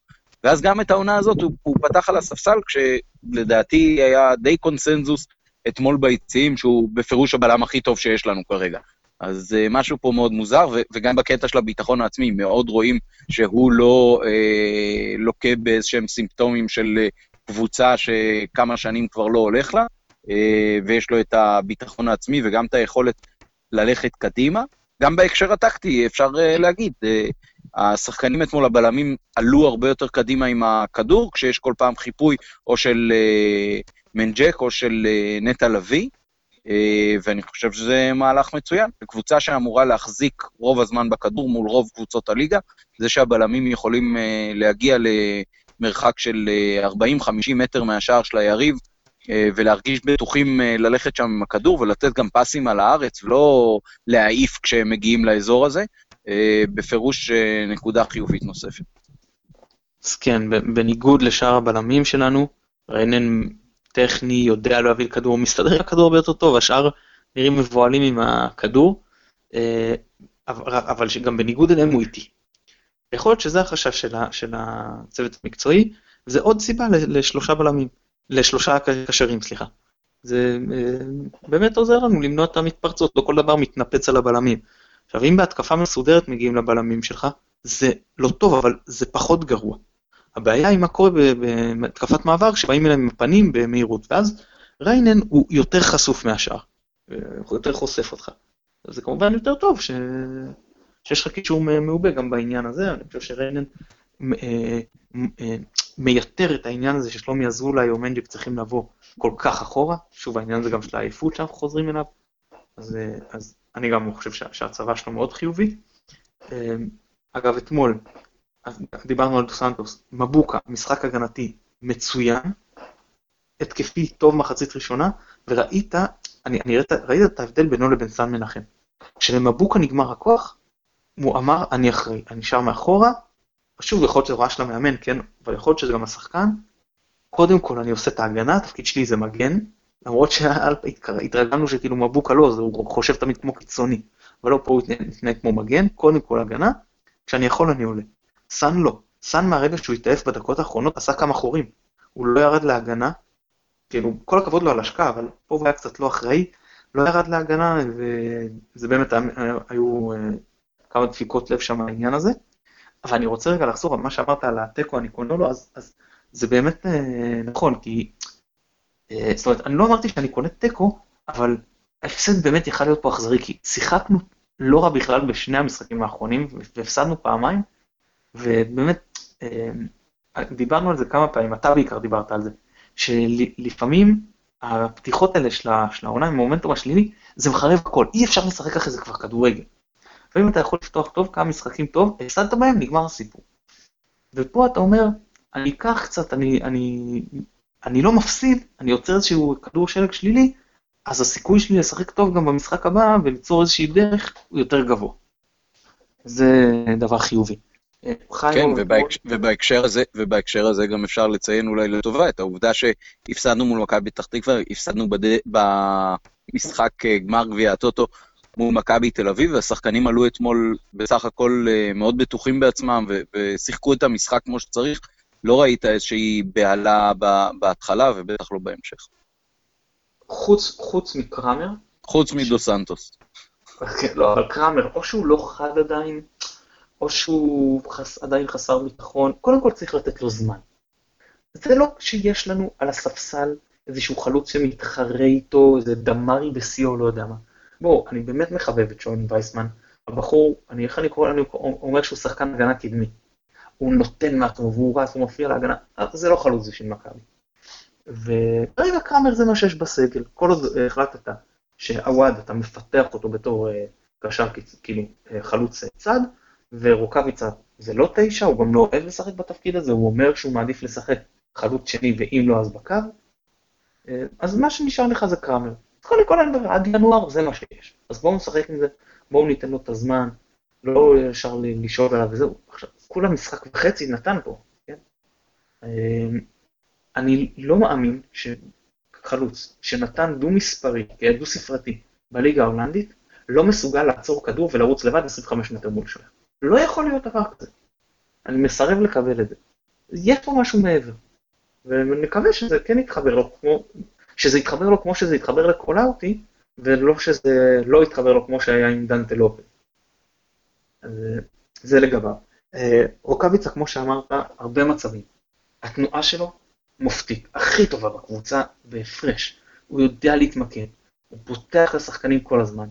ואז גם את העונה הזאת הוא, הוא פתח על הספסל, כשלדעתי היה די קונסנזוס אתמול ביציעים, שהוא בפירוש הבלם הכי טוב שיש לנו כרגע. אז uh, משהו פה מאוד מוזר, ו- וגם בקטע של הביטחון העצמי, מאוד רואים שהוא לא uh, לוקה באיזשהם סימפטומים של uh, קבוצה שכמה שנים כבר לא הולך לה, uh, ויש לו את הביטחון העצמי וגם את היכולת ללכת קדימה. גם בהקשר הטקטי, אפשר uh, להגיד, uh, השחקנים אתמול, הבלמים, עלו הרבה יותר קדימה עם הכדור, כשיש כל פעם חיפוי או של uh, מנג'ק או של uh, נטע לביא, uh, ואני חושב שזה מהלך מצוין. קבוצה שאמורה להחזיק רוב הזמן בכדור מול רוב קבוצות הליגה, זה שהבלמים יכולים uh, להגיע למרחק של uh, 40-50 מטר מהשער של היריב, ולהרגיש בטוחים ללכת שם עם הכדור ולתת גם פסים על הארץ, ולא להעיף כשהם מגיעים לאזור הזה. אה, בפירוש אה, נקודה חיובית נוספת. אז כן, בניגוד לשאר הבלמים שלנו, ריינן טכני, יודע להביא לכדור, מסתדר עם הכדור הרבה יותר טוב, השאר נראים מבוהלים עם הכדור, אה, אבל גם בניגוד אליהם הוא איטי. יכול להיות שזה החשש של, של הצוות המקצועי, זה עוד סיבה לשלושה בלמים, לשלושה קשרים, סליחה. זה באמת עוזר לנו למנוע את המתפרצות, לא כל דבר מתנפץ על הבלמים. עכשיו, אם בהתקפה מסודרת מגיעים לבלמים שלך, זה לא טוב, אבל זה פחות גרוע. הבעיה היא מה קורה בהתקפת מעבר, כשבאים אליהם עם הפנים במהירות, ואז ריינן הוא יותר חשוף מהשאר, הוא יותר חושף אותך. זה כמובן יותר טוב ש... שיש לך קישור מעובה גם בעניין הזה, אני חושב שריינן אה, אה, מייתר את העניין הזה ששלומי אזולאי או מנג'יק צריכים לבוא כל כך אחורה, שוב העניין הזה גם של העייפות שאנחנו חוזרים אליו, אז, אה, אז אני גם חושב שההצבה שלו מאוד חיובי. אגב, אתמול דיברנו על דו סנטוס, מבוקה, משחק הגנתי מצוין, התקפי טוב מחצית ראשונה, וראית, אני, אני ראית, ראית את ההבדל בינו לבין סן מנחם. כשלמבוקה נגמר הכוח, הוא אמר, אני אחראי, אני נשאר מאחורה, שוב, יכול להיות שזה הוראה של המאמן, כן, אבל יכול להיות שזה גם השחקן. קודם כל אני עושה את ההגנה, התפקיד שלי זה מגן, למרות שהתרגלנו שכאילו מבוקה לא, הוא חושב תמיד כמו קיצוני, אבל לא, פה הוא מתנהג כמו מגן, קודם כל הגנה, כשאני יכול אני עולה. סאן לא, סאן מהרגע שהוא התעף בדקות האחרונות עשה כמה חורים, הוא לא ירד להגנה, כאילו, כל הכבוד לו על השקעה, אבל פה הוא היה קצת לא אחראי, לא ירד להגנה, וזה באמת היו אה, כמה דפיקות לב שם העניין הזה. אבל אני רוצה רגע לחזור על מה שאמרת על התיקו, אני קונה לו, אז, אז זה באמת אה, נכון, כי... אה, זאת אומרת, אני לא אמרתי שאני קונה תיקו, אבל ההפסד באמת יכל להיות פה אכזרי, כי שיחקנו לא רע בכלל בשני המשחקים האחרונים, והפסדנו פעמיים, ובאמת, אה, דיברנו על זה כמה פעמים, אתה בעיקר דיברת על זה, שלפעמים הפתיחות האלה של העונה עם המומנטום השלילי, זה מחרב הכל, אי אפשר לשחק אחרי זה כבר כדורגל. לפעמים אתה יכול לפתוח טוב, כמה משחקים טוב, הפסדת בהם, נגמר הסיפור. ופה אתה אומר, אני אקח קצת, אני, אני, אני לא מפסיד, אני יוצר איזשהו כדור שלג שלילי, אז הסיכוי שלי לשחק טוב גם במשחק הבא וליצור איזושהי דרך הוא יותר גבוה. זה דבר חיובי. כן, ובהקש... ובהקשר, הזה, ובהקשר הזה גם אפשר לציין אולי לטובה את העובדה שהפסדנו מול מכבי פתח תקווה, הפסדנו בד... במשחק אה, גמר גביע הטוטו מול מכבי תל אביב, והשחקנים עלו אתמול בסך הכל אה, מאוד בטוחים בעצמם ושיחקו את המשחק כמו שצריך. לא ראית איזושהי בהלה בהתחלה ובטח לא בהמשך. חוץ, חוץ מקראמר? חוץ מדו סנטוס. כן, לא, אבל קראמר, או שהוא לא חד עדיין, או שהוא חס, עדיין חסר ביטחון, קודם כל צריך לתת לו זמן. זה לא שיש לנו על הספסל איזשהו חלוץ שמתחרה איתו, איזה דמרי בשיאו, לא יודע מה. בואו, אני באמת מחבב את שון וייסמן. הבחור, אני, איך אני קורא, אני אומר שהוא שחקן הגנה קדמי. הוא נותן מעצמו, והוא רץ, הוא מפריע להגנה, זה לא חלוץ של מכבי. וברגע קראמר זה מה שיש בסגל. כל עוד אה, החלטת שעווד, אתה מפתח אותו בתור אה, קשר, כאילו, אה, חלוץ צד, ורוקאביצה זה לא תשע, הוא גם לא אוהב לשחק בתפקיד הזה, הוא אומר שהוא מעדיף לשחק חלוץ שני, ואם לא אז בקו. אז מה שנשאר לך זה קראמר. קודם כל אין ברירה, עד ינואר זה מה שיש. אז בואו נשחק עם זה, בואו ניתן לו את הזמן, לא ישר לשאול עליו וזהו. עכשיו, כולה משחק וחצי נתן פה, כן? אמ, אני לא מאמין שחלוץ שנתן דו-מספרי, דו-ספרתי, בליגה ההולנדית, לא מסוגל לעצור כדור ולרוץ לבד 25 מטר מול שוער. לא יכול להיות דבר כזה. אני מסרב לקבל את זה. יש פה משהו מעבר. ונקווה שזה כן יתחבר לו כמו שזה יתחבר לו כמו שזה יתחבר לקולאוטי, ולא שזה לא יתחבר לו כמו שהיה עם דנטה. אז זה לגביו. אה, רוקאביצה, כמו שאמרת, הרבה מצבים. התנועה שלו מופתית, הכי טובה בקבוצה בהפרש. הוא יודע להתמקד, הוא פותח לשחקנים כל הזמן.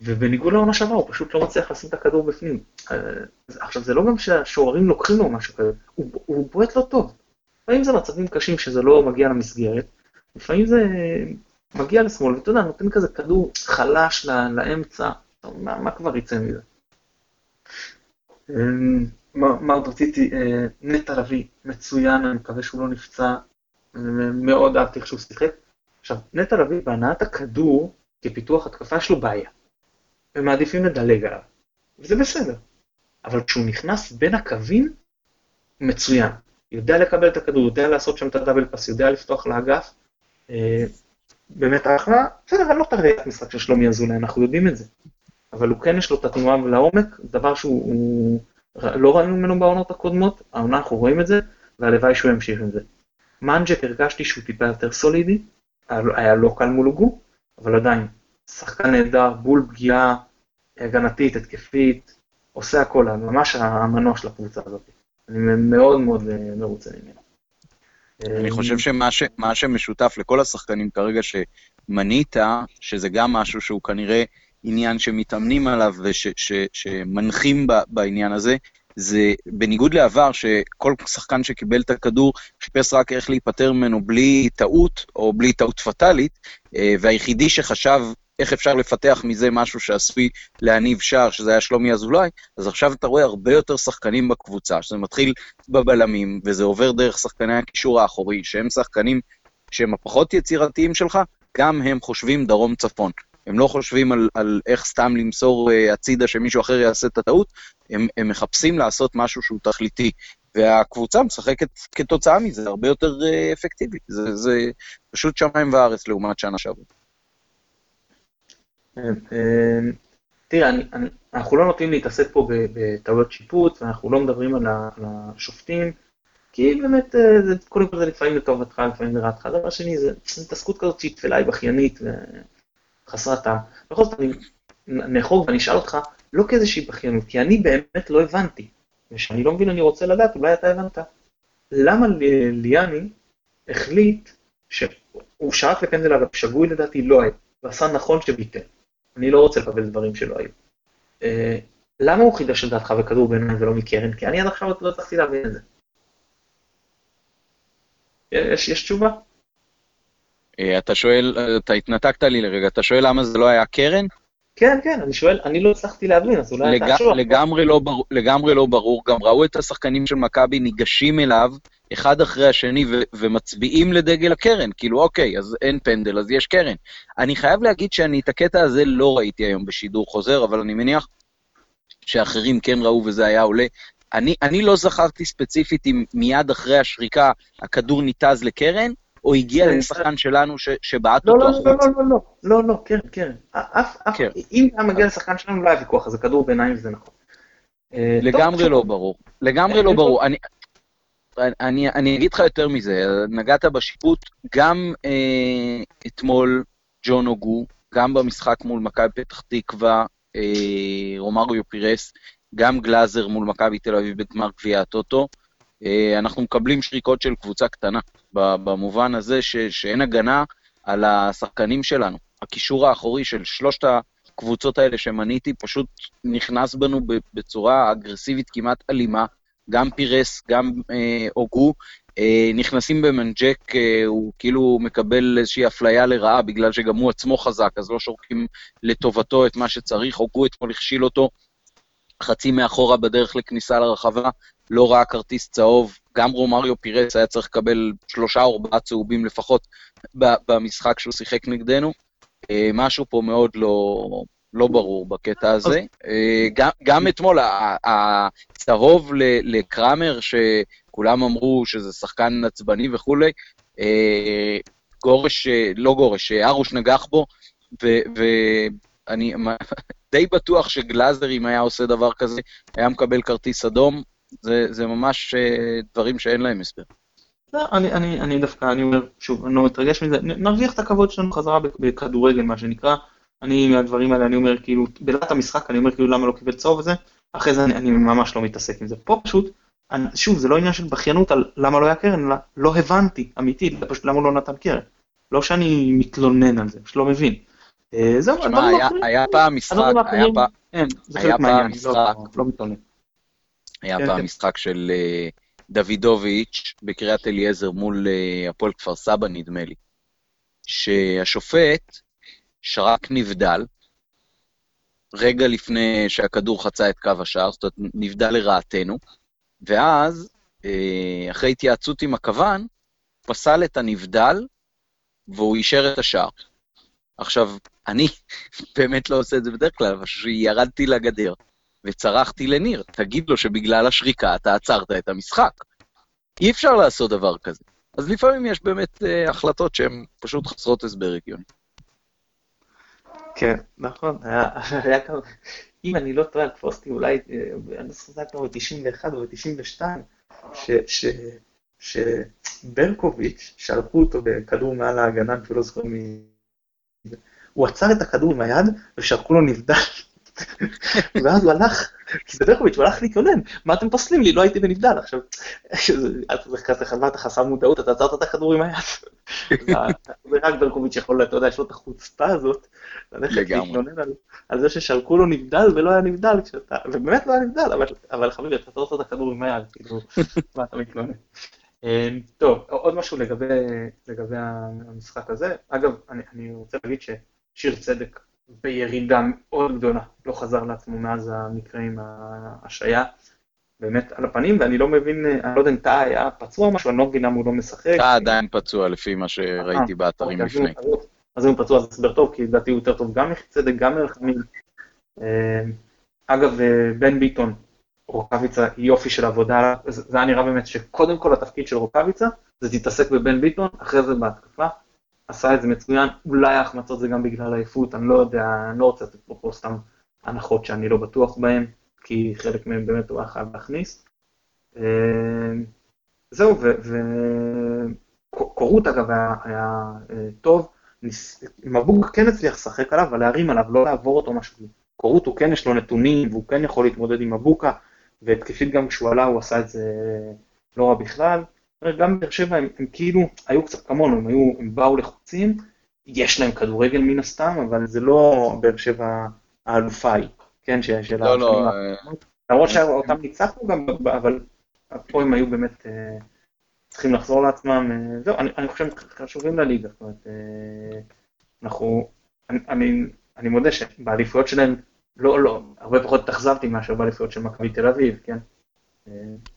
ובניגוד לעונה שעברה, הוא פשוט לא מצליח לשים את הכדור בפנים. אה, עכשיו, זה לא גם שהשוערים לוקחים לו משהו כזה, הוא, הוא בועט לא טוב. לפעמים זה מצבים קשים שזה לא מגיע למסגרת, לפעמים זה מגיע לשמאל, ואתה יודע, נותן כזה כדור חלש לאמצע, מה, מה כבר יצא מזה? אמ, מה עוד רציתי, אה, נטע לביא, מצוין, אני מקווה שהוא לא נפצע, מאוד אהבתי איך שהוא שיחק. עכשיו, נטע לביא בהנעת הכדור כפיתוח התקפה שלו בעיה. הם מעדיפים לדלג עליו, וזה בסדר. אבל כשהוא נכנס בין הקווים, מצוין. יודע לקבל את הכדור, יודע לעשות שם את הדאבל פאס, יודע לפתוח לאגף. אה, באמת אחלה. בסדר, אני לא תראה את המשחק של שלומי אזולאי, אנחנו יודעים את זה. אבל הוא כן יש לו את התנועה לעומק, דבר שהוא לא ראינו ממנו בעונות הקודמות, העונה אנחנו רואים את זה, והלוואי שהוא ימשיך עם זה. מנג'ק הרגשתי שהוא טיפה יותר סולידי, היה לא קל מול הוגו, אבל עדיין, שחקן נהדר, בול פגיעה הגנתית, התקפית, עושה הכל, ממש המנוע של הקבוצה הזאת. אני מאוד מאוד אה, מרוצה ממנו. אני חושב שמה ש, שמשותף לכל השחקנים כרגע שמנית, שזה גם משהו שהוא כנראה עניין שמתאמנים עליו ושמנחים בעניין הזה, זה בניגוד לעבר, שכל שחקן שקיבל את הכדור חיפש רק איך להיפטר ממנו בלי טעות, או בלי טעות פטאלית, אה, והיחידי שחשב איך אפשר לפתח מזה משהו שעשוי להניב שער, שזה היה שלומי אזולאי, אז עכשיו אתה רואה הרבה יותר שחקנים בקבוצה, שזה מתחיל בבלמים, וזה עובר דרך שחקני הקישור האחורי, שהם שחקנים שהם הפחות יצירתיים שלך, גם הם חושבים דרום-צפון. הם לא חושבים על, על איך סתם למסור uh, הצידה שמישהו אחר יעשה את הטעות, הם, הם מחפשים לעשות משהו שהוא תכליתי. והקבוצה משחקת כתוצאה מזה הרבה יותר uh, אפקטיבית. זה, זה פשוט שמיים וארץ לעומת שנה שעברה. אמ, תראה, אנחנו לא נוטים להתעסק פה בטעויות שיפוט, ואנחנו לא מדברים על השופטים, כי באמת, אה, זה, קודם כל זה לפעמים לטובתך, לפעמים לרעתך. דבר שני, זו התעסקות כזאת שהיא תפלה, היא בכיינית וחסרת טעם. בכל זאת, אני נחוג ואני אשאל אותך, לא כאיזושהי בכיינות, כי אני באמת לא הבנתי. וכשאני לא מבין, אני רוצה לדעת, אולי אתה הבנת. למה ליאני החליט שהוא שרק לפנדל, אגב, שגוי לדעתי לא היה, ועשה נכון שביטל. אני לא רוצה לקבל דברים שלא היו. אה, למה הוא חידש את דעתך בכדור ביניים ולא מקרן? כי אני עד עכשיו לא הצלחתי להבין את זה. יש, יש תשובה? אה, אתה שואל, אתה התנתקת לי לרגע, אתה שואל למה זה לא היה קרן? כן, כן, אני שואל, אני לא הצלחתי להבין, אז אולי לג... אתה תשובה. לגמרי לא, בר... לגמרי לא ברור, גם ראו את השחקנים של מכבי ניגשים אליו, אחד אחרי השני, ו... ומצביעים לדגל הקרן, כאילו, אוקיי, אז אין פנדל, אז יש קרן. אני חייב להגיד שאני את הקטע הזה לא ראיתי היום בשידור חוזר, אבל אני מניח שאחרים כן ראו וזה היה עולה. אני, אני לא זכרתי ספציפית אם מיד אחרי השריקה הכדור ניתז לקרן, או הגיע לשחקן שלנו שבעט אותו החוצה. לא, לא, לא, לא, לא, קרן, קרן. אף, אף, אם היה מגיע לשחקן שלנו לא היה ויכוח, אז הכדור בעיניים זה נכון. לגמרי לא ברור. לגמרי לא ברור. אני, אני אגיד לך יותר מזה, נגעת בשיפוט, גם אה, אתמול ג'ון אוגו, גם במשחק מול מכבי פתח תקווה, אה, רומריו פירס, גם גלאזר מול מכבי תל אביב בגמר גביע הטוטו, אה, אנחנו מקבלים שריקות של קבוצה קטנה, במובן הזה ש, שאין הגנה על השחקנים שלנו. הקישור האחורי של שלושת הקבוצות האלה שמניתי פשוט נכנס בנו בצורה אגרסיבית כמעט אלימה, גם פירס, גם אה, אוגו, אה, נכנסים במנג'ק, אה, הוא כאילו מקבל איזושהי אפליה לרעה בגלל שגם הוא עצמו חזק, אז לא שורקים לטובתו את מה שצריך, אוגו אתמול הכשיל אותו חצי מאחורה בדרך לכניסה לרחבה, לא ראה כרטיס צהוב, גם רומריו פירץ היה צריך לקבל שלושה או ארבעה צהובים לפחות במשחק שהוא שיחק נגדנו. אה, משהו פה מאוד לא, לא ברור בקטע הזה. אה, גם, גם אתמול, הצהוב לקראמר, שכולם אמרו שזה שחקן עצבני וכולי, אה, גורש, לא גורש, ארוש נגח בו, ואני די בטוח שגלאזר, אם היה עושה דבר כזה, היה מקבל כרטיס אדום. זה, זה ממש דברים שאין להם הסבר. לא, אני, אני, אני דווקא, אני אומר, שוב, אני לא מתרגש מזה, נרוויח את הכבוד שלנו חזרה בכדורגל, מה שנקרא. אני, מהדברים האלה, אני אומר, כאילו, בלעת המשחק, אני אומר, כאילו, למה לא קיבל צהוב וזה, אחרי זה אני, אני ממש לא מתעסק עם זה. פה פשוט, אני, שוב, זה לא עניין של בכיינות על למה לא היה קרן, אלא לא הבנתי, אמיתי, פשוט למה הוא לא נתן קרן. לא שאני מתלונן על זה, פשוט לא מבין. אה, זהו, שמע, היה, היה פעם משחק, היה פעם, כן, חלק מהעניין, לא, לא מתלונן. היה כן, פעם כן. משחק של uh, דוידוביץ' בקריית אליעזר מול uh, הפועל כפר סבא, נדמה לי, שהשופט שרק נבדל, רגע לפני שהכדור חצה את קו השער, זאת אומרת, נבדל לרעתנו, ואז, אחרי התייעצות עם הכוון, פסל את הנבדל, והוא אישר את השער. עכשיו, אני באמת לא עושה את זה בדרך כלל, אבל כשירדתי לגדר, וצרחתי לניר, תגיד לו שבגלל השריקה אתה עצרת את המשחק. אי אפשר לעשות דבר כזה. אז לפעמים יש באמת אה, החלטות שהן פשוט חסרות הסבר הגיוני. כן, נכון, היה, כמה, אם אני לא טועה, תפוס אותי אולי, אה, אני זוכר כבר ב-91 או ב-92, שברקוביץ', שלחו אותו בכדור מעל ההגנה, אני לא זוכר מי... הוא עצר את הכדור עם היד ושרקו לו נבדל. ואז הוא הלך, כי ברקוביץ', הוא הלך להתלונן, מה אתם פוסלים לי, לא הייתי בנבדל. עכשיו, חזרת חסר מודעות, אתה עצרת את הכדור עם היד. זה רק ברקוביץ' יכול, אתה יודע, יש לו את החוצפה הזאת, ללכת להתלונן על זה ששלקו לו נבדל ולא היה נבדל, ובאמת לא היה נבדל, אבל חביבי, אתה עצרת את הכדור עם היד, כאילו, מה אתה מתלונן. אמ, טוב, עוד משהו לגבי המשחק הזה. אגב, אני רוצה להגיד ששיר צדק בירידה מאוד גדולה, לא חזר לעצמו מאז המקרה עם ההשעיה. באמת על הפנים, ואני לא מבין, אני לא יודע אם טאה היה פצוע משהו, אני לא מבין למה הוא לא משחק. טאה עדיין פצוע לפי מה שראיתי אה, באתרים אוקיי, לפני. אז אם הוא פצוע זה הסבר טוב, כי לדעתי הוא יותר טוב גם מצדק, גם מלחמים. אמ, אגב, אה, בן ביטון, רוקאביצה יופי של עבודה, זה היה נראה באמת שקודם כל התפקיד של רוקאביצה זה תתעסק בבן ביטון, אחרי זה בהתקפה, עשה את זה מצוין, אולי ההחמצות זה גם בגלל עייפות, אני לא יודע, אני לא רוצה לתת פה סתם הנחות שאני לא בטוח בהן, כי חלק מהן באמת הוא היה חייב להכניס. אה, זהו, וקורות אגב היה, היה אה, טוב, מבוק כן הצליח לשחק עליו, אבל להרים עליו, לא לעבור אותו משהו. קורות הוא כן יש לו נתונים, והוא כן יכול להתמודד עם מבוקה, והתקפית גם כשהוא עלה הוא עשה את זה לא רע בכלל. גם באר שבע הם, הם כאילו היו קצת כמונו, הם, היו, הם באו לחוצים, יש להם כדורגל מן הסתם, אבל זה לא באר שבע האלופה היא, כן, של לא, לא. אה, למרות שאותם ניצחנו גם, אבל פה הם היו באמת אה, צריכים לחזור לעצמם, אה, זהו, אני, אני חושב חשובים לליגה, זאת אומרת, אנחנו, אני, אני, אני מודה שבאליפויות שלהם לא, לא, הרבה פחות התאכזבתי מאשר באליפויות של מכבי תל אביב, כן?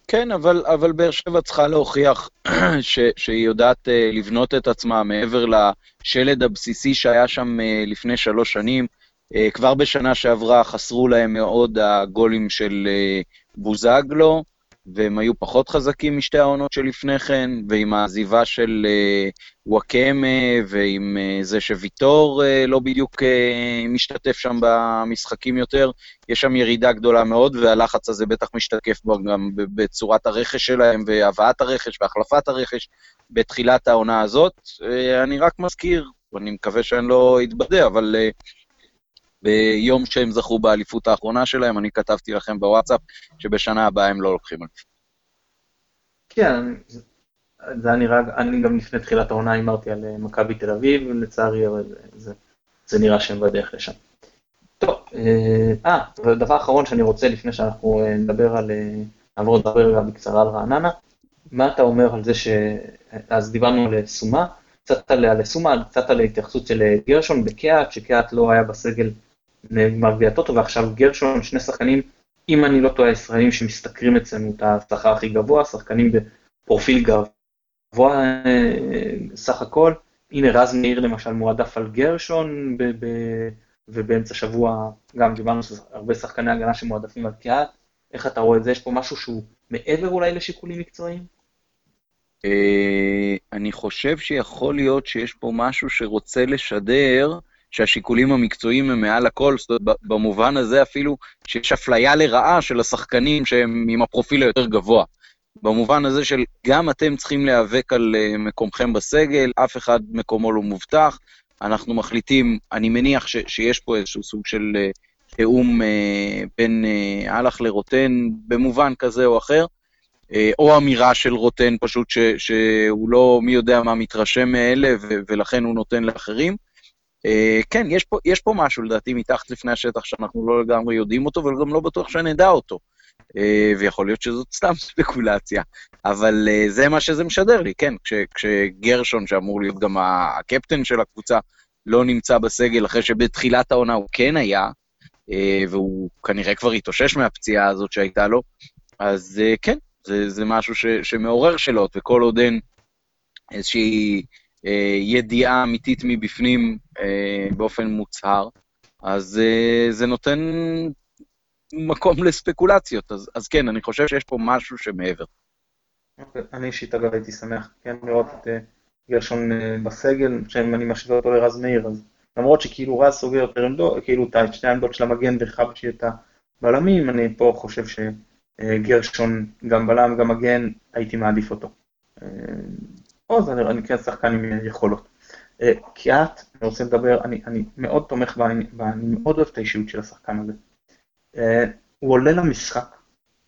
כן, אבל, אבל באר שבע צריכה להוכיח ש, שהיא יודעת uh, לבנות את עצמה מעבר לשלד הבסיסי שהיה שם uh, לפני שלוש שנים. Uh, כבר בשנה שעברה חסרו להם מאוד הגולים של בוזגלו. והם היו פחות חזקים משתי העונות שלפני כן, ועם העזיבה של uh, וואקמה, ועם uh, זה שוויטור uh, לא בדיוק uh, משתתף שם במשחקים יותר, יש שם ירידה גדולה מאוד, והלחץ הזה בטח משתקף בו גם בצורת הרכש שלהם, והבאת הרכש והחלפת הרכש בתחילת העונה הזאת. Uh, אני רק מזכיר, ואני מקווה שאני לא אתבדה, אבל... Uh, ביום שהם זכו באליפות האחרונה שלהם, אני כתבתי לכם בוואטסאפ שבשנה הבאה הם לא לוקחים אליפות. כן, זה היה נראה, אני גם לפני תחילת העונה הימרתי על אה, מכבי תל אביב, לצערי, אבל זה, זה נראה שהם בדרך לשם. טוב, אה, אה, ודבר אחרון שאני רוצה לפני שאנחנו אה, נדבר על, נעבור לדבר רגע בקצרה על רעננה, מה אתה אומר על זה ש... אז דיברנו על סומה, קצת על סומה, קצת על ההתייחסות של גרשון בקיאט, שקיאט לא היה בסגל גביע טוטו, ועכשיו גרשון, שני שחקנים, אם אני לא טועה, ישראלים שמשתכרים אצלנו את השכר הכי גבוה, שחקנים בפרופיל גבוה אה, סך הכל. הנה רז מאיר למשל מועדף על גרשון, ב- ב- ובאמצע שבוע גם דיברנו הרבה שחקני הגנה שמועדפים על קיאט. איך אתה רואה את זה? יש פה משהו שהוא מעבר אולי לשיקולים מקצועיים? אה, אני חושב שיכול להיות שיש פה משהו שרוצה לשדר שהשיקולים המקצועיים הם מעל הכל, זאת אומרת, במובן הזה אפילו שיש אפליה לרעה של השחקנים שהם עם הפרופיל היותר גבוה. במובן הזה של גם אתם צריכים להיאבק על אה, מקומכם בסגל, אף אחד מקומו לא מובטח. אנחנו מחליטים, אני מניח ש, שיש פה איזשהו סוג של אה, תיאום אה, בין אה, אהלך לרוטן במובן כזה או אחר, אה, או אמירה של רוטן פשוט ש, שהוא לא מי יודע מה מתרשם מאלה ו, ולכן הוא נותן לאחרים. אה, כן, יש פה, יש פה משהו לדעתי מתחת לפני השטח שאנחנו לא לגמרי יודעים אותו, וגם לא בטוח שנדע אותו. אה, ויכול להיות שזאת סתם ספקולציה, אבל אה, זה מה שזה משדר לי, כן, כש, כשגרשון, שאמור להיות גם הקפטן של הקבוצה, לא נמצא בסגל אחרי שבתחילת העונה הוא כן היה, והוא כנראה כבר התאושש מהפציעה הזאת שהייתה לו, אז כן, זה, זה משהו ש, שמעורר שאלות, וכל עוד אין איזושהי אה, ידיעה אמיתית מבפנים באופן מוצהר, אז אה, זה נותן מקום לספקולציות. אז, אז כן, אני חושב שיש פה משהו שמעבר. אני אישית אגב הייתי שמח כן לראות את אה, גרשון אה, בסגל, שאני משווה אותו לרז מאיר, אז למרות שכאילו רז סוגר יותר עמדות, כאילו את שתי העמדות של המגן וחבשי את הבלמים, אני פה חושב שגרשון גם בלם גם מגן, הייתי מעדיף אותו. עוז, אני כן שחקן עם יכולות. כי את, אני רוצה לדבר, אני, אני מאוד תומך ואני מאוד אוהב את האישיות של השחקן הזה. הוא עולה למשחק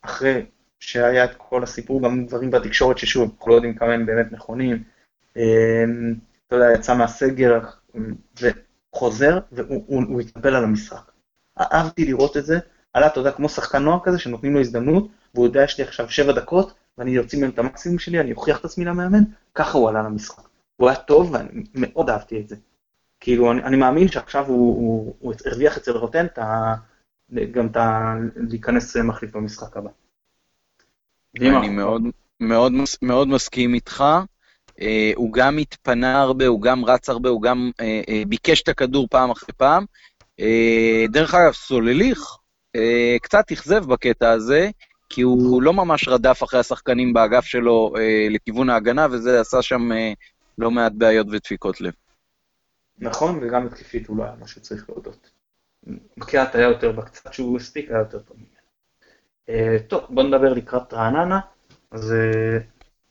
אחרי שהיה את כל הסיפור, גם דברים בתקשורת ששוב, אנחנו לא יודעים כמה הם באמת נכונים. אמ, אתה יודע, יצא מהסגר וחוזר, והוא התקבל על המשחק. אהבתי לראות את זה, עלה, אתה יודע, כמו שחקן נוער כזה, שנותנים לו הזדמנות, והוא יודע, יש לי עכשיו שבע דקות, ואני אוציא מהם את המקסימום שלי, אני אוכיח את עצמי למאמן, ככה הוא עלה למשחק. הוא היה טוב, ואני מאוד אהבתי את זה. כאילו, אני, אני מאמין שעכשיו הוא, הוא, הוא הרוויח אצל רוטן גם את ה... להיכנס מחליף במשחק הבא. אני מאוד, מאוד, מאוד מסכים איתך. Uh, הוא גם התפנה הרבה, הוא גם רץ הרבה, הוא גם uh, uh, ביקש את הכדור פעם אחרי פעם. Uh, דרך אגב, סולליך uh, קצת אכזב בקטע הזה, כי הוא לא ממש רדף אחרי השחקנים באגף שלו uh, לכיוון ההגנה, וזה עשה שם uh, לא מעט בעיות ודפיקות לב. נכון, וגם התקפית הוא לא היה מה שצריך להודות. בקיאט היה יותר בקצת שהוא הספיק, היה יותר טוב ממנו. אה, טוב, בוא נדבר לקראת רעננה. אז אה,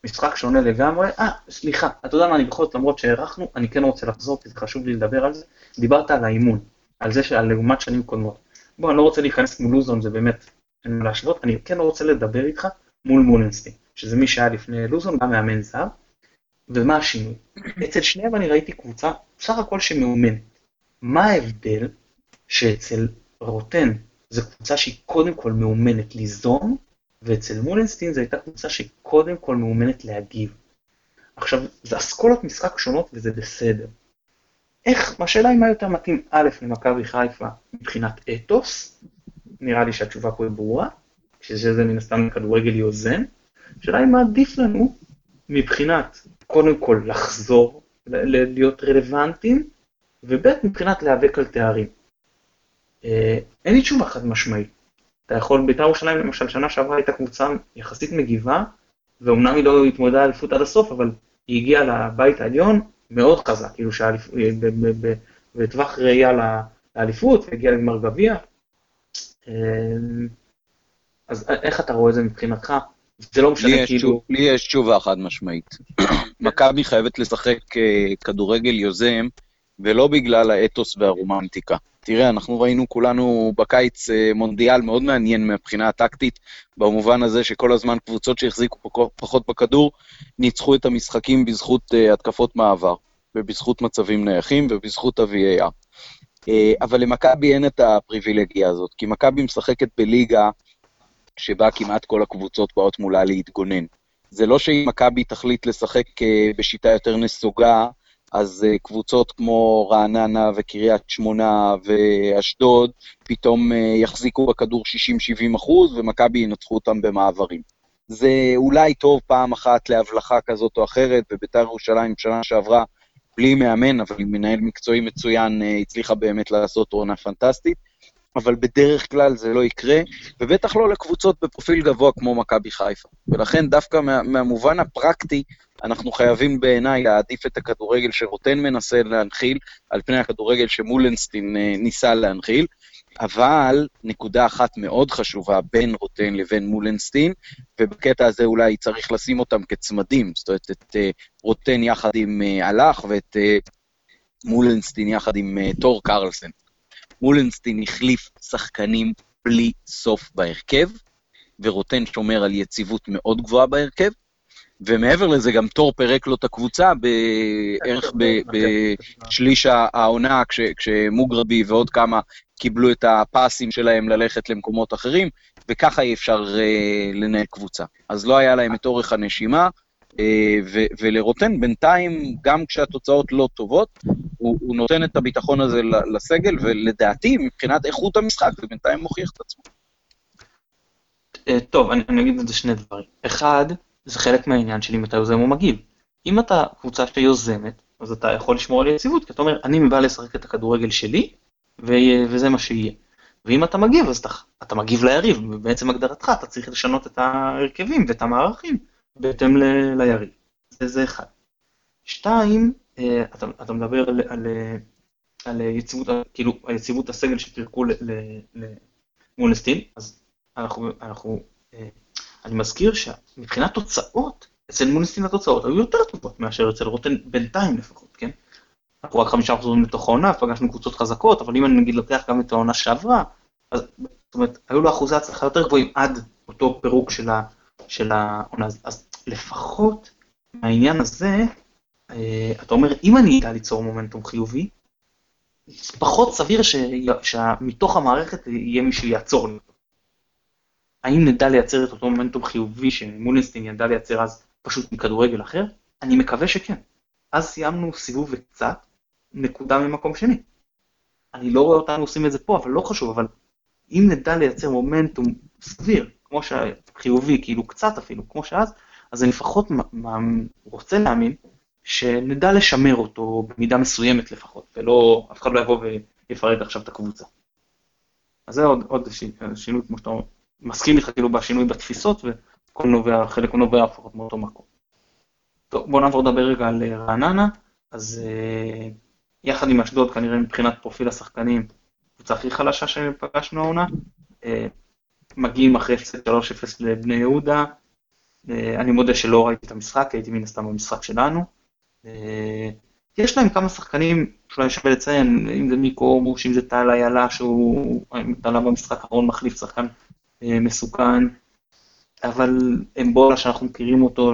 משחק שונה לגמרי. אה, סליחה, אתה יודע מה, אני בכל זאת, למרות שהארכנו, אני כן רוצה לחזור, כי זה חשוב לי לדבר על זה. דיברת על האימון, על זה שעל לעומת שנים קודמות. בוא, אני לא רוצה להיכנס מול לוזון, זה באמת, אין מה להשוות, אני כן רוצה לדבר איתך מול מולנסטין, שזה מי שהיה לפני לוזון, גם מאמן זר. ומה השינוי? אצל שניהם אני ראיתי קבוצה, בסך הכל שמאומנת. מה ההבדל שאצל רוטן זו קבוצה שהיא קודם כל מאומנת ליזום, ואצל מולנסטין זו הייתה קבוצה שקודם כל מאומנת להגיב. עכשיו, זה אסכולות משחק שונות וזה בסדר. איך, השאלה היא מה יותר מתאים א' למכבי חיפה מבחינת אתוס, נראה לי שהתשובה פה היא ברורה, שזה מן הסתם כדורגל יוזם, השאלה היא מה עדיף לנו מבחינת, קודם כל לחזור, להיות רלוונטיים, וב' מבחינת להיאבק על תארים. אה, אין לי תשובה חד משמעית. אתה יכול, בית"ר ירושלים למשל, שנה שעברה הייתה קבוצה יחסית מגיבה, ואומנם היא לא התמודדה אליפות עד הסוף, אבל היא הגיעה לבית העליון מאוד חזק, כאילו בטווח ראייה לאליפות, והגיעה לגמר גביע. אה, אז איך אתה רואה את זה מבחינתך? זה לא משנה כאילו... לי יש תשובה חד משמעית. מכבי חייבת לשחק אה, כדורגל יוזם, ולא בגלל האתוס והרומנטיקה. תראה, אנחנו ראינו כולנו בקיץ אה, מונדיאל מאוד מעניין מבחינה הטקטית, במובן הזה שכל הזמן קבוצות שהחזיקו פחות בכדור, ניצחו את המשחקים בזכות uh, התקפות מעבר, ובזכות מצבים נייחים ובזכות ה-VAR. אבל למכבי אין את הפריבילגיה הזאת, כי מכבי משחקת בליגה שבה כמעט כל הקבוצות באות מולה להתגונן. זה לא שאם מכבי תחליט לשחק uh, בשיטה יותר נסוגה, אז uh, קבוצות כמו רעננה וקריית שמונה ואשדוד פתאום uh, יחזיקו בכדור 60-70 אחוז ומכבי ינצחו אותם במעברים. זה אולי טוב פעם אחת להבלחה כזאת או אחרת, ובית"ר ירושלים בשנה שעברה, בלי מאמן, אבל עם מנהל מקצועי מצוין, הצליחה באמת לעשות עונה פנטסטית, אבל בדרך כלל זה לא יקרה, ובטח לא לקבוצות בפרופיל גבוה כמו מכבי חיפה. ולכן דווקא מה, מהמובן הפרקטי, אנחנו חייבים בעיניי להעדיף את הכדורגל שרוטן מנסה להנחיל, על פני הכדורגל שמולנסטין אה, ניסה להנחיל. אבל נקודה אחת מאוד חשובה בין רוטן לבין מולנסטין, ובקטע הזה אולי צריך לשים אותם כצמדים, זאת אומרת, את uh, רוטן יחד עם uh, הלך ואת מולנסטין יחד עם טור קרלסן. מולנסטין החליף שחקנים בלי סוף בהרכב, ורוטן שומר על יציבות מאוד גבוהה בהרכב, ומעבר לזה גם תור פירק לו את הקבוצה בערך בשליש העונה, כש, כשמוגרבי ועוד כמה קיבלו את הפסים שלהם ללכת למקומות אחרים, וככה אי אפשר uh, לנהל קבוצה. אז לא היה להם את אורך הנשימה, uh, ולרוטן בינתיים, גם כשהתוצאות לא טובות, הוא, הוא נותן את הביטחון הזה לסגל, ולדעתי, מבחינת איכות המשחק, זה בינתיים מוכיח את עצמו. אה, טוב, אני, אני אגיד את זה שני דברים. אחד, זה חלק מהעניין שלי מתי יוזם או מגיב. אם אתה קבוצה שיוזמת, אז אתה יכול לשמור על יציבות, כי אתה אומר, אני בא לשחק את הכדורגל שלי, ו- וזה מה שיהיה. ואם אתה מגיב, אז אתה, אתה מגיב ליריב, ובעצם הגדרתך, אתה צריך לשנות את ההרכבים ואת המערכים, בהתאם ליריב. זה, זה אחד. שתיים, אה, אתה, אתה מדבר על, על, על יציבות, כאילו, היציבות הסגל שפירקו למולסטין, אז אנחנו, אנחנו, אה, אני מזכיר שמבחינת תוצאות, אצל מולסטין התוצאות היו יותר טובות מאשר אצל רוטן בינתיים לפחות, כן? אנחנו רק חמישה מחזורים לתוך העונה, פגשנו קבוצות חזקות, אבל אם אני נגיד לוקח גם את העונה שעברה, אז זאת אומרת, היו לו אחוזי הצלחה יותר גבוהים עד אותו פירוק של, ה, של העונה. אז לפחות מהעניין הזה, אה, אתה אומר, אם אני אדע ליצור מומנטום חיובי, פחות סביר שמתוך המערכת יהיה מי שיעצור לי. האם נדע לייצר את אותו מומנטום חיובי שמולינסטין ידע לייצר אז פשוט מכדורגל אחר? אני מקווה שכן. אז סיימנו סיבוב וקצת, נקודה ממקום שני. אני לא רואה אותנו עושים את זה פה, אבל לא חשוב, אבל אם נדע לייצר מומנטום סביר, כמו שחיובי, כאילו קצת אפילו, כמו שאז, אז אני לפחות רוצה להאמין שנדע לשמר אותו במידה מסוימת לפחות, ולא, אף אחד לא יבוא ויפרק עכשיו את הקבוצה. אז זה עוד, עוד שינוי, כמו שאתה מסכים איתך כאילו בשינוי בתפיסות, וכל נובע, חלק נובע לפחות מאותו מקום. טוב, בואו נעבור לדבר רגע על רעננה, אז uh, יחד עם אשדוד, כנראה מבחינת פרופיל השחקנים, קבוצה הכי חלשה שפגשנו העונה, uh, מגיעים אחרי הפסד 3-0 לבני יהודה, אני מודה שלא ראיתי את המשחק, הייתי מן הסתם במשחק שלנו. Uh, יש להם כמה שחקנים שאולי שווה לציין, אם זה מיקו אורבוש, אם זה טל איילה, שהוא טלה במשחק האחרון מחליף שחקן uh, מסוכן, אבל אמבולה שאנחנו מכירים אותו,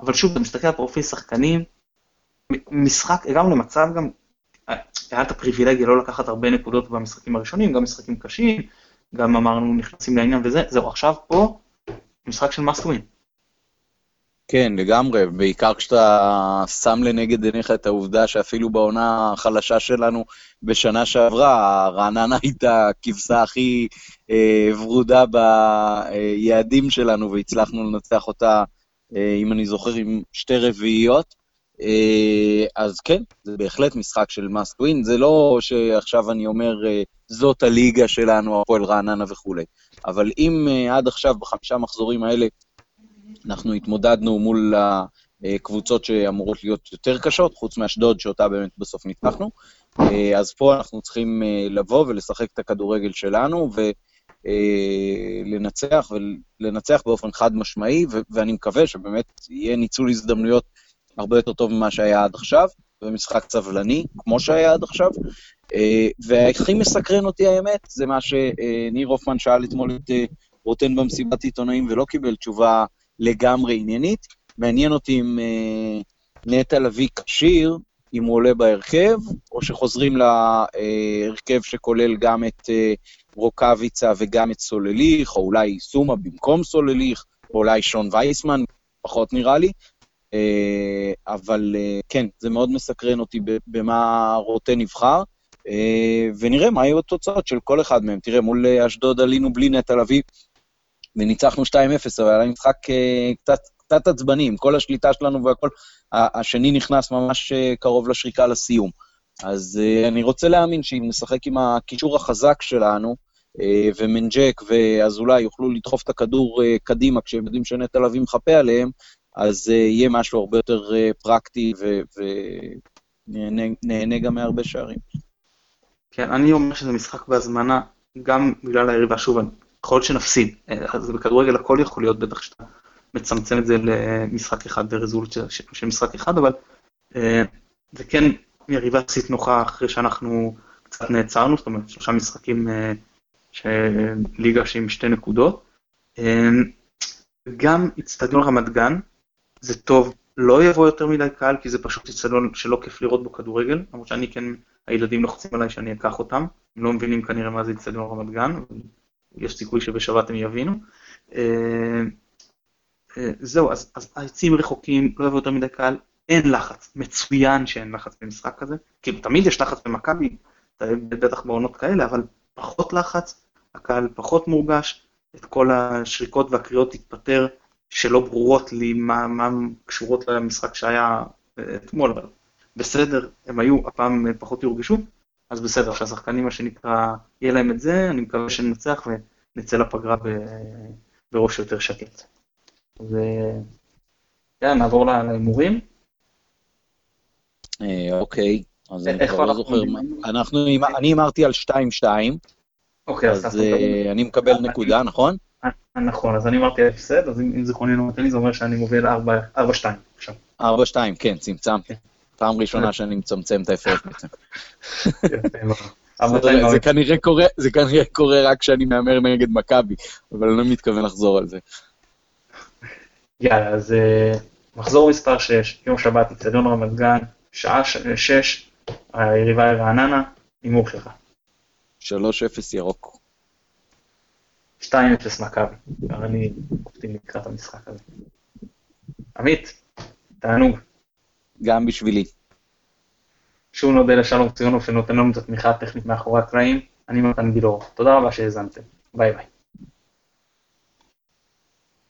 אבל שוב, אתה מסתכל על פרופיל שחקנים, משחק, הגענו למצב גם, היה את הפריבילגיה לא לקחת הרבה נקודות במשחקים הראשונים, גם משחקים קשים, גם אמרנו נכנסים לעניין וזה, זהו, עכשיו פה, משחק של win. כן, לגמרי, בעיקר כשאתה שם לנגד עיניך את העובדה שאפילו בעונה החלשה שלנו בשנה שעברה, רעננה הייתה הכבשה הכי אה, ורודה ביעדים שלנו והצלחנו לנצח אותה אה, אם אני זוכר, עם שתי רביעיות. אה, אז כן, זה בהחלט משחק של must win, זה לא שעכשיו אני אומר, אה, זאת הליגה שלנו, הפועל רעננה וכולי. אבל אם עד עכשיו, בחמישה מחזורים האלה, אנחנו התמודדנו מול הקבוצות שאמורות להיות יותר קשות, חוץ מאשדוד, שאותה באמת בסוף ניצחנו, אז פה אנחנו צריכים לבוא ולשחק את הכדורגל שלנו, ו... אה, לנצח, ולנצח באופן חד משמעי, ואני מקווה שבאמת יהיה ניצול הזדמנויות הרבה יותר טוב ממה שהיה עד עכשיו, ומשחק סבלני, כמו שהיה עד עכשיו. אה, והכי מסקרן אותי האמת, זה מה שניר הופמן שאל אתמול את אה, רוטן במסיבת עיתונאים ולא קיבל תשובה לגמרי עניינית. מעניין אותי אם נטע לביא כשיר, אם הוא עולה בהרכב, או שחוזרים להרכב שכולל גם את רוקאביצה וגם את סולליך, או אולי סומה במקום סולליך, או אולי שון וייסמן, פחות נראה לי. אה, אבל אה, כן, זה מאוד מסקרן אותי במה רוטן נבחר, אה, ונראה מה יהיו התוצאות של כל אחד מהם. תראה, מול אשדוד עלינו בלי נטע לביא, וניצחנו 2-0, אבל היה משחק קצת, קצת עצבני, עם כל השליטה שלנו והכל, השני נכנס ממש קרוב לשריקה לסיום. אז אני רוצה להאמין שאם נשחק עם הקישור החזק שלנו, אה, ומנג'ק ואזולאי יוכלו לדחוף את הכדור אה, קדימה כשהם יודעים שנטע לביא מחפה עליהם, אז אה, יהיה משהו הרבה יותר פרקטי ונהנה גם מהרבה שערים. כן, אני אומר שזה משחק בהזמנה, גם בגלל היריבה, שוב, יכול להיות שנפסיד, אז בכדורגל הכל יכול להיות, בטח שאתה מצמצם את זה למשחק אחד ורזולוציה של משחק אחד, אבל זה כן יריבה יחסית נוחה אחרי שאנחנו קצת נעצרנו, זאת אומרת, שלושה משחקים ליגה שעם שתי נקודות. גם אצטדיון רמת גן, זה טוב, לא יבוא יותר מדי קהל, כי זה פשוט אצטדיון שלא כיף לראות בו כדורגל, למרות שאני כן, הילדים לוחצים עליי שאני אקח אותם, הם לא מבינים כנראה מה זה אצטדיון רמת גן, יש סיכוי שבשבת הם יבינו. אמ, אה, זהו, אז, אז העצים רחוקים, לא יבוא יותר מדי קהל, אין לחץ, מצוין שאין לחץ במשחק כזה, כאילו תמיד יש לחץ במכבי, בטח בעונות כאלה, אבל פחות לחץ, הקהל פחות מורגש, את כל השריקות והקריאות תתפטר, שלא ברורות לי מה, מה קשורות למשחק שהיה אה, אתמול, אבל בסדר, הם היו, הפעם פחות יורגשו, אז בסדר, שהשחקנים, מה שנקרא, יהיה להם את זה, אני מקווה שננצח ונצא לפגרה בראש יותר שקט. אז יאללה, נעבור להימורים. אה, אוקיי, אז אני כבר לא זוכר מה. אנחנו, אני הימרתי על 2-2, אוקיי, אז אני מקבל נקודה, נכון? אה, נכון, אז אני אמרתי הפסד, אז אם זיכרוני לא מטעה לי, זה אומר שאני מוביל 4-2 עכשיו. 4-2, כן, צמצמתי. כן. פעם ראשונה שאני מצמצם את ההפרש בעצם. יפה מאוד. זה- 4-2 זה כנראה קורה, זה כנראה קורה רק כשאני מהמר נגד מכבי, אבל אני לא מתכוון לחזור על זה. יאללה, אז אה, מחזור מספר 6, יום שבת, אצטדיון רמת גן, שעה 6, היריבה היא רעננה, הימור שלך. 3-0 ירוק. 2-0 מכבי, כבר אני אופטימי לקראת המשחק הזה. עמית, תענוג. גם בשבילי. שוב נודה לשלום ציונוב שנותן לנו את התמיכה הטכנית מאחורי הקלעים. אני מתן גילאור. תודה רבה שהאזנתם. ביי ביי.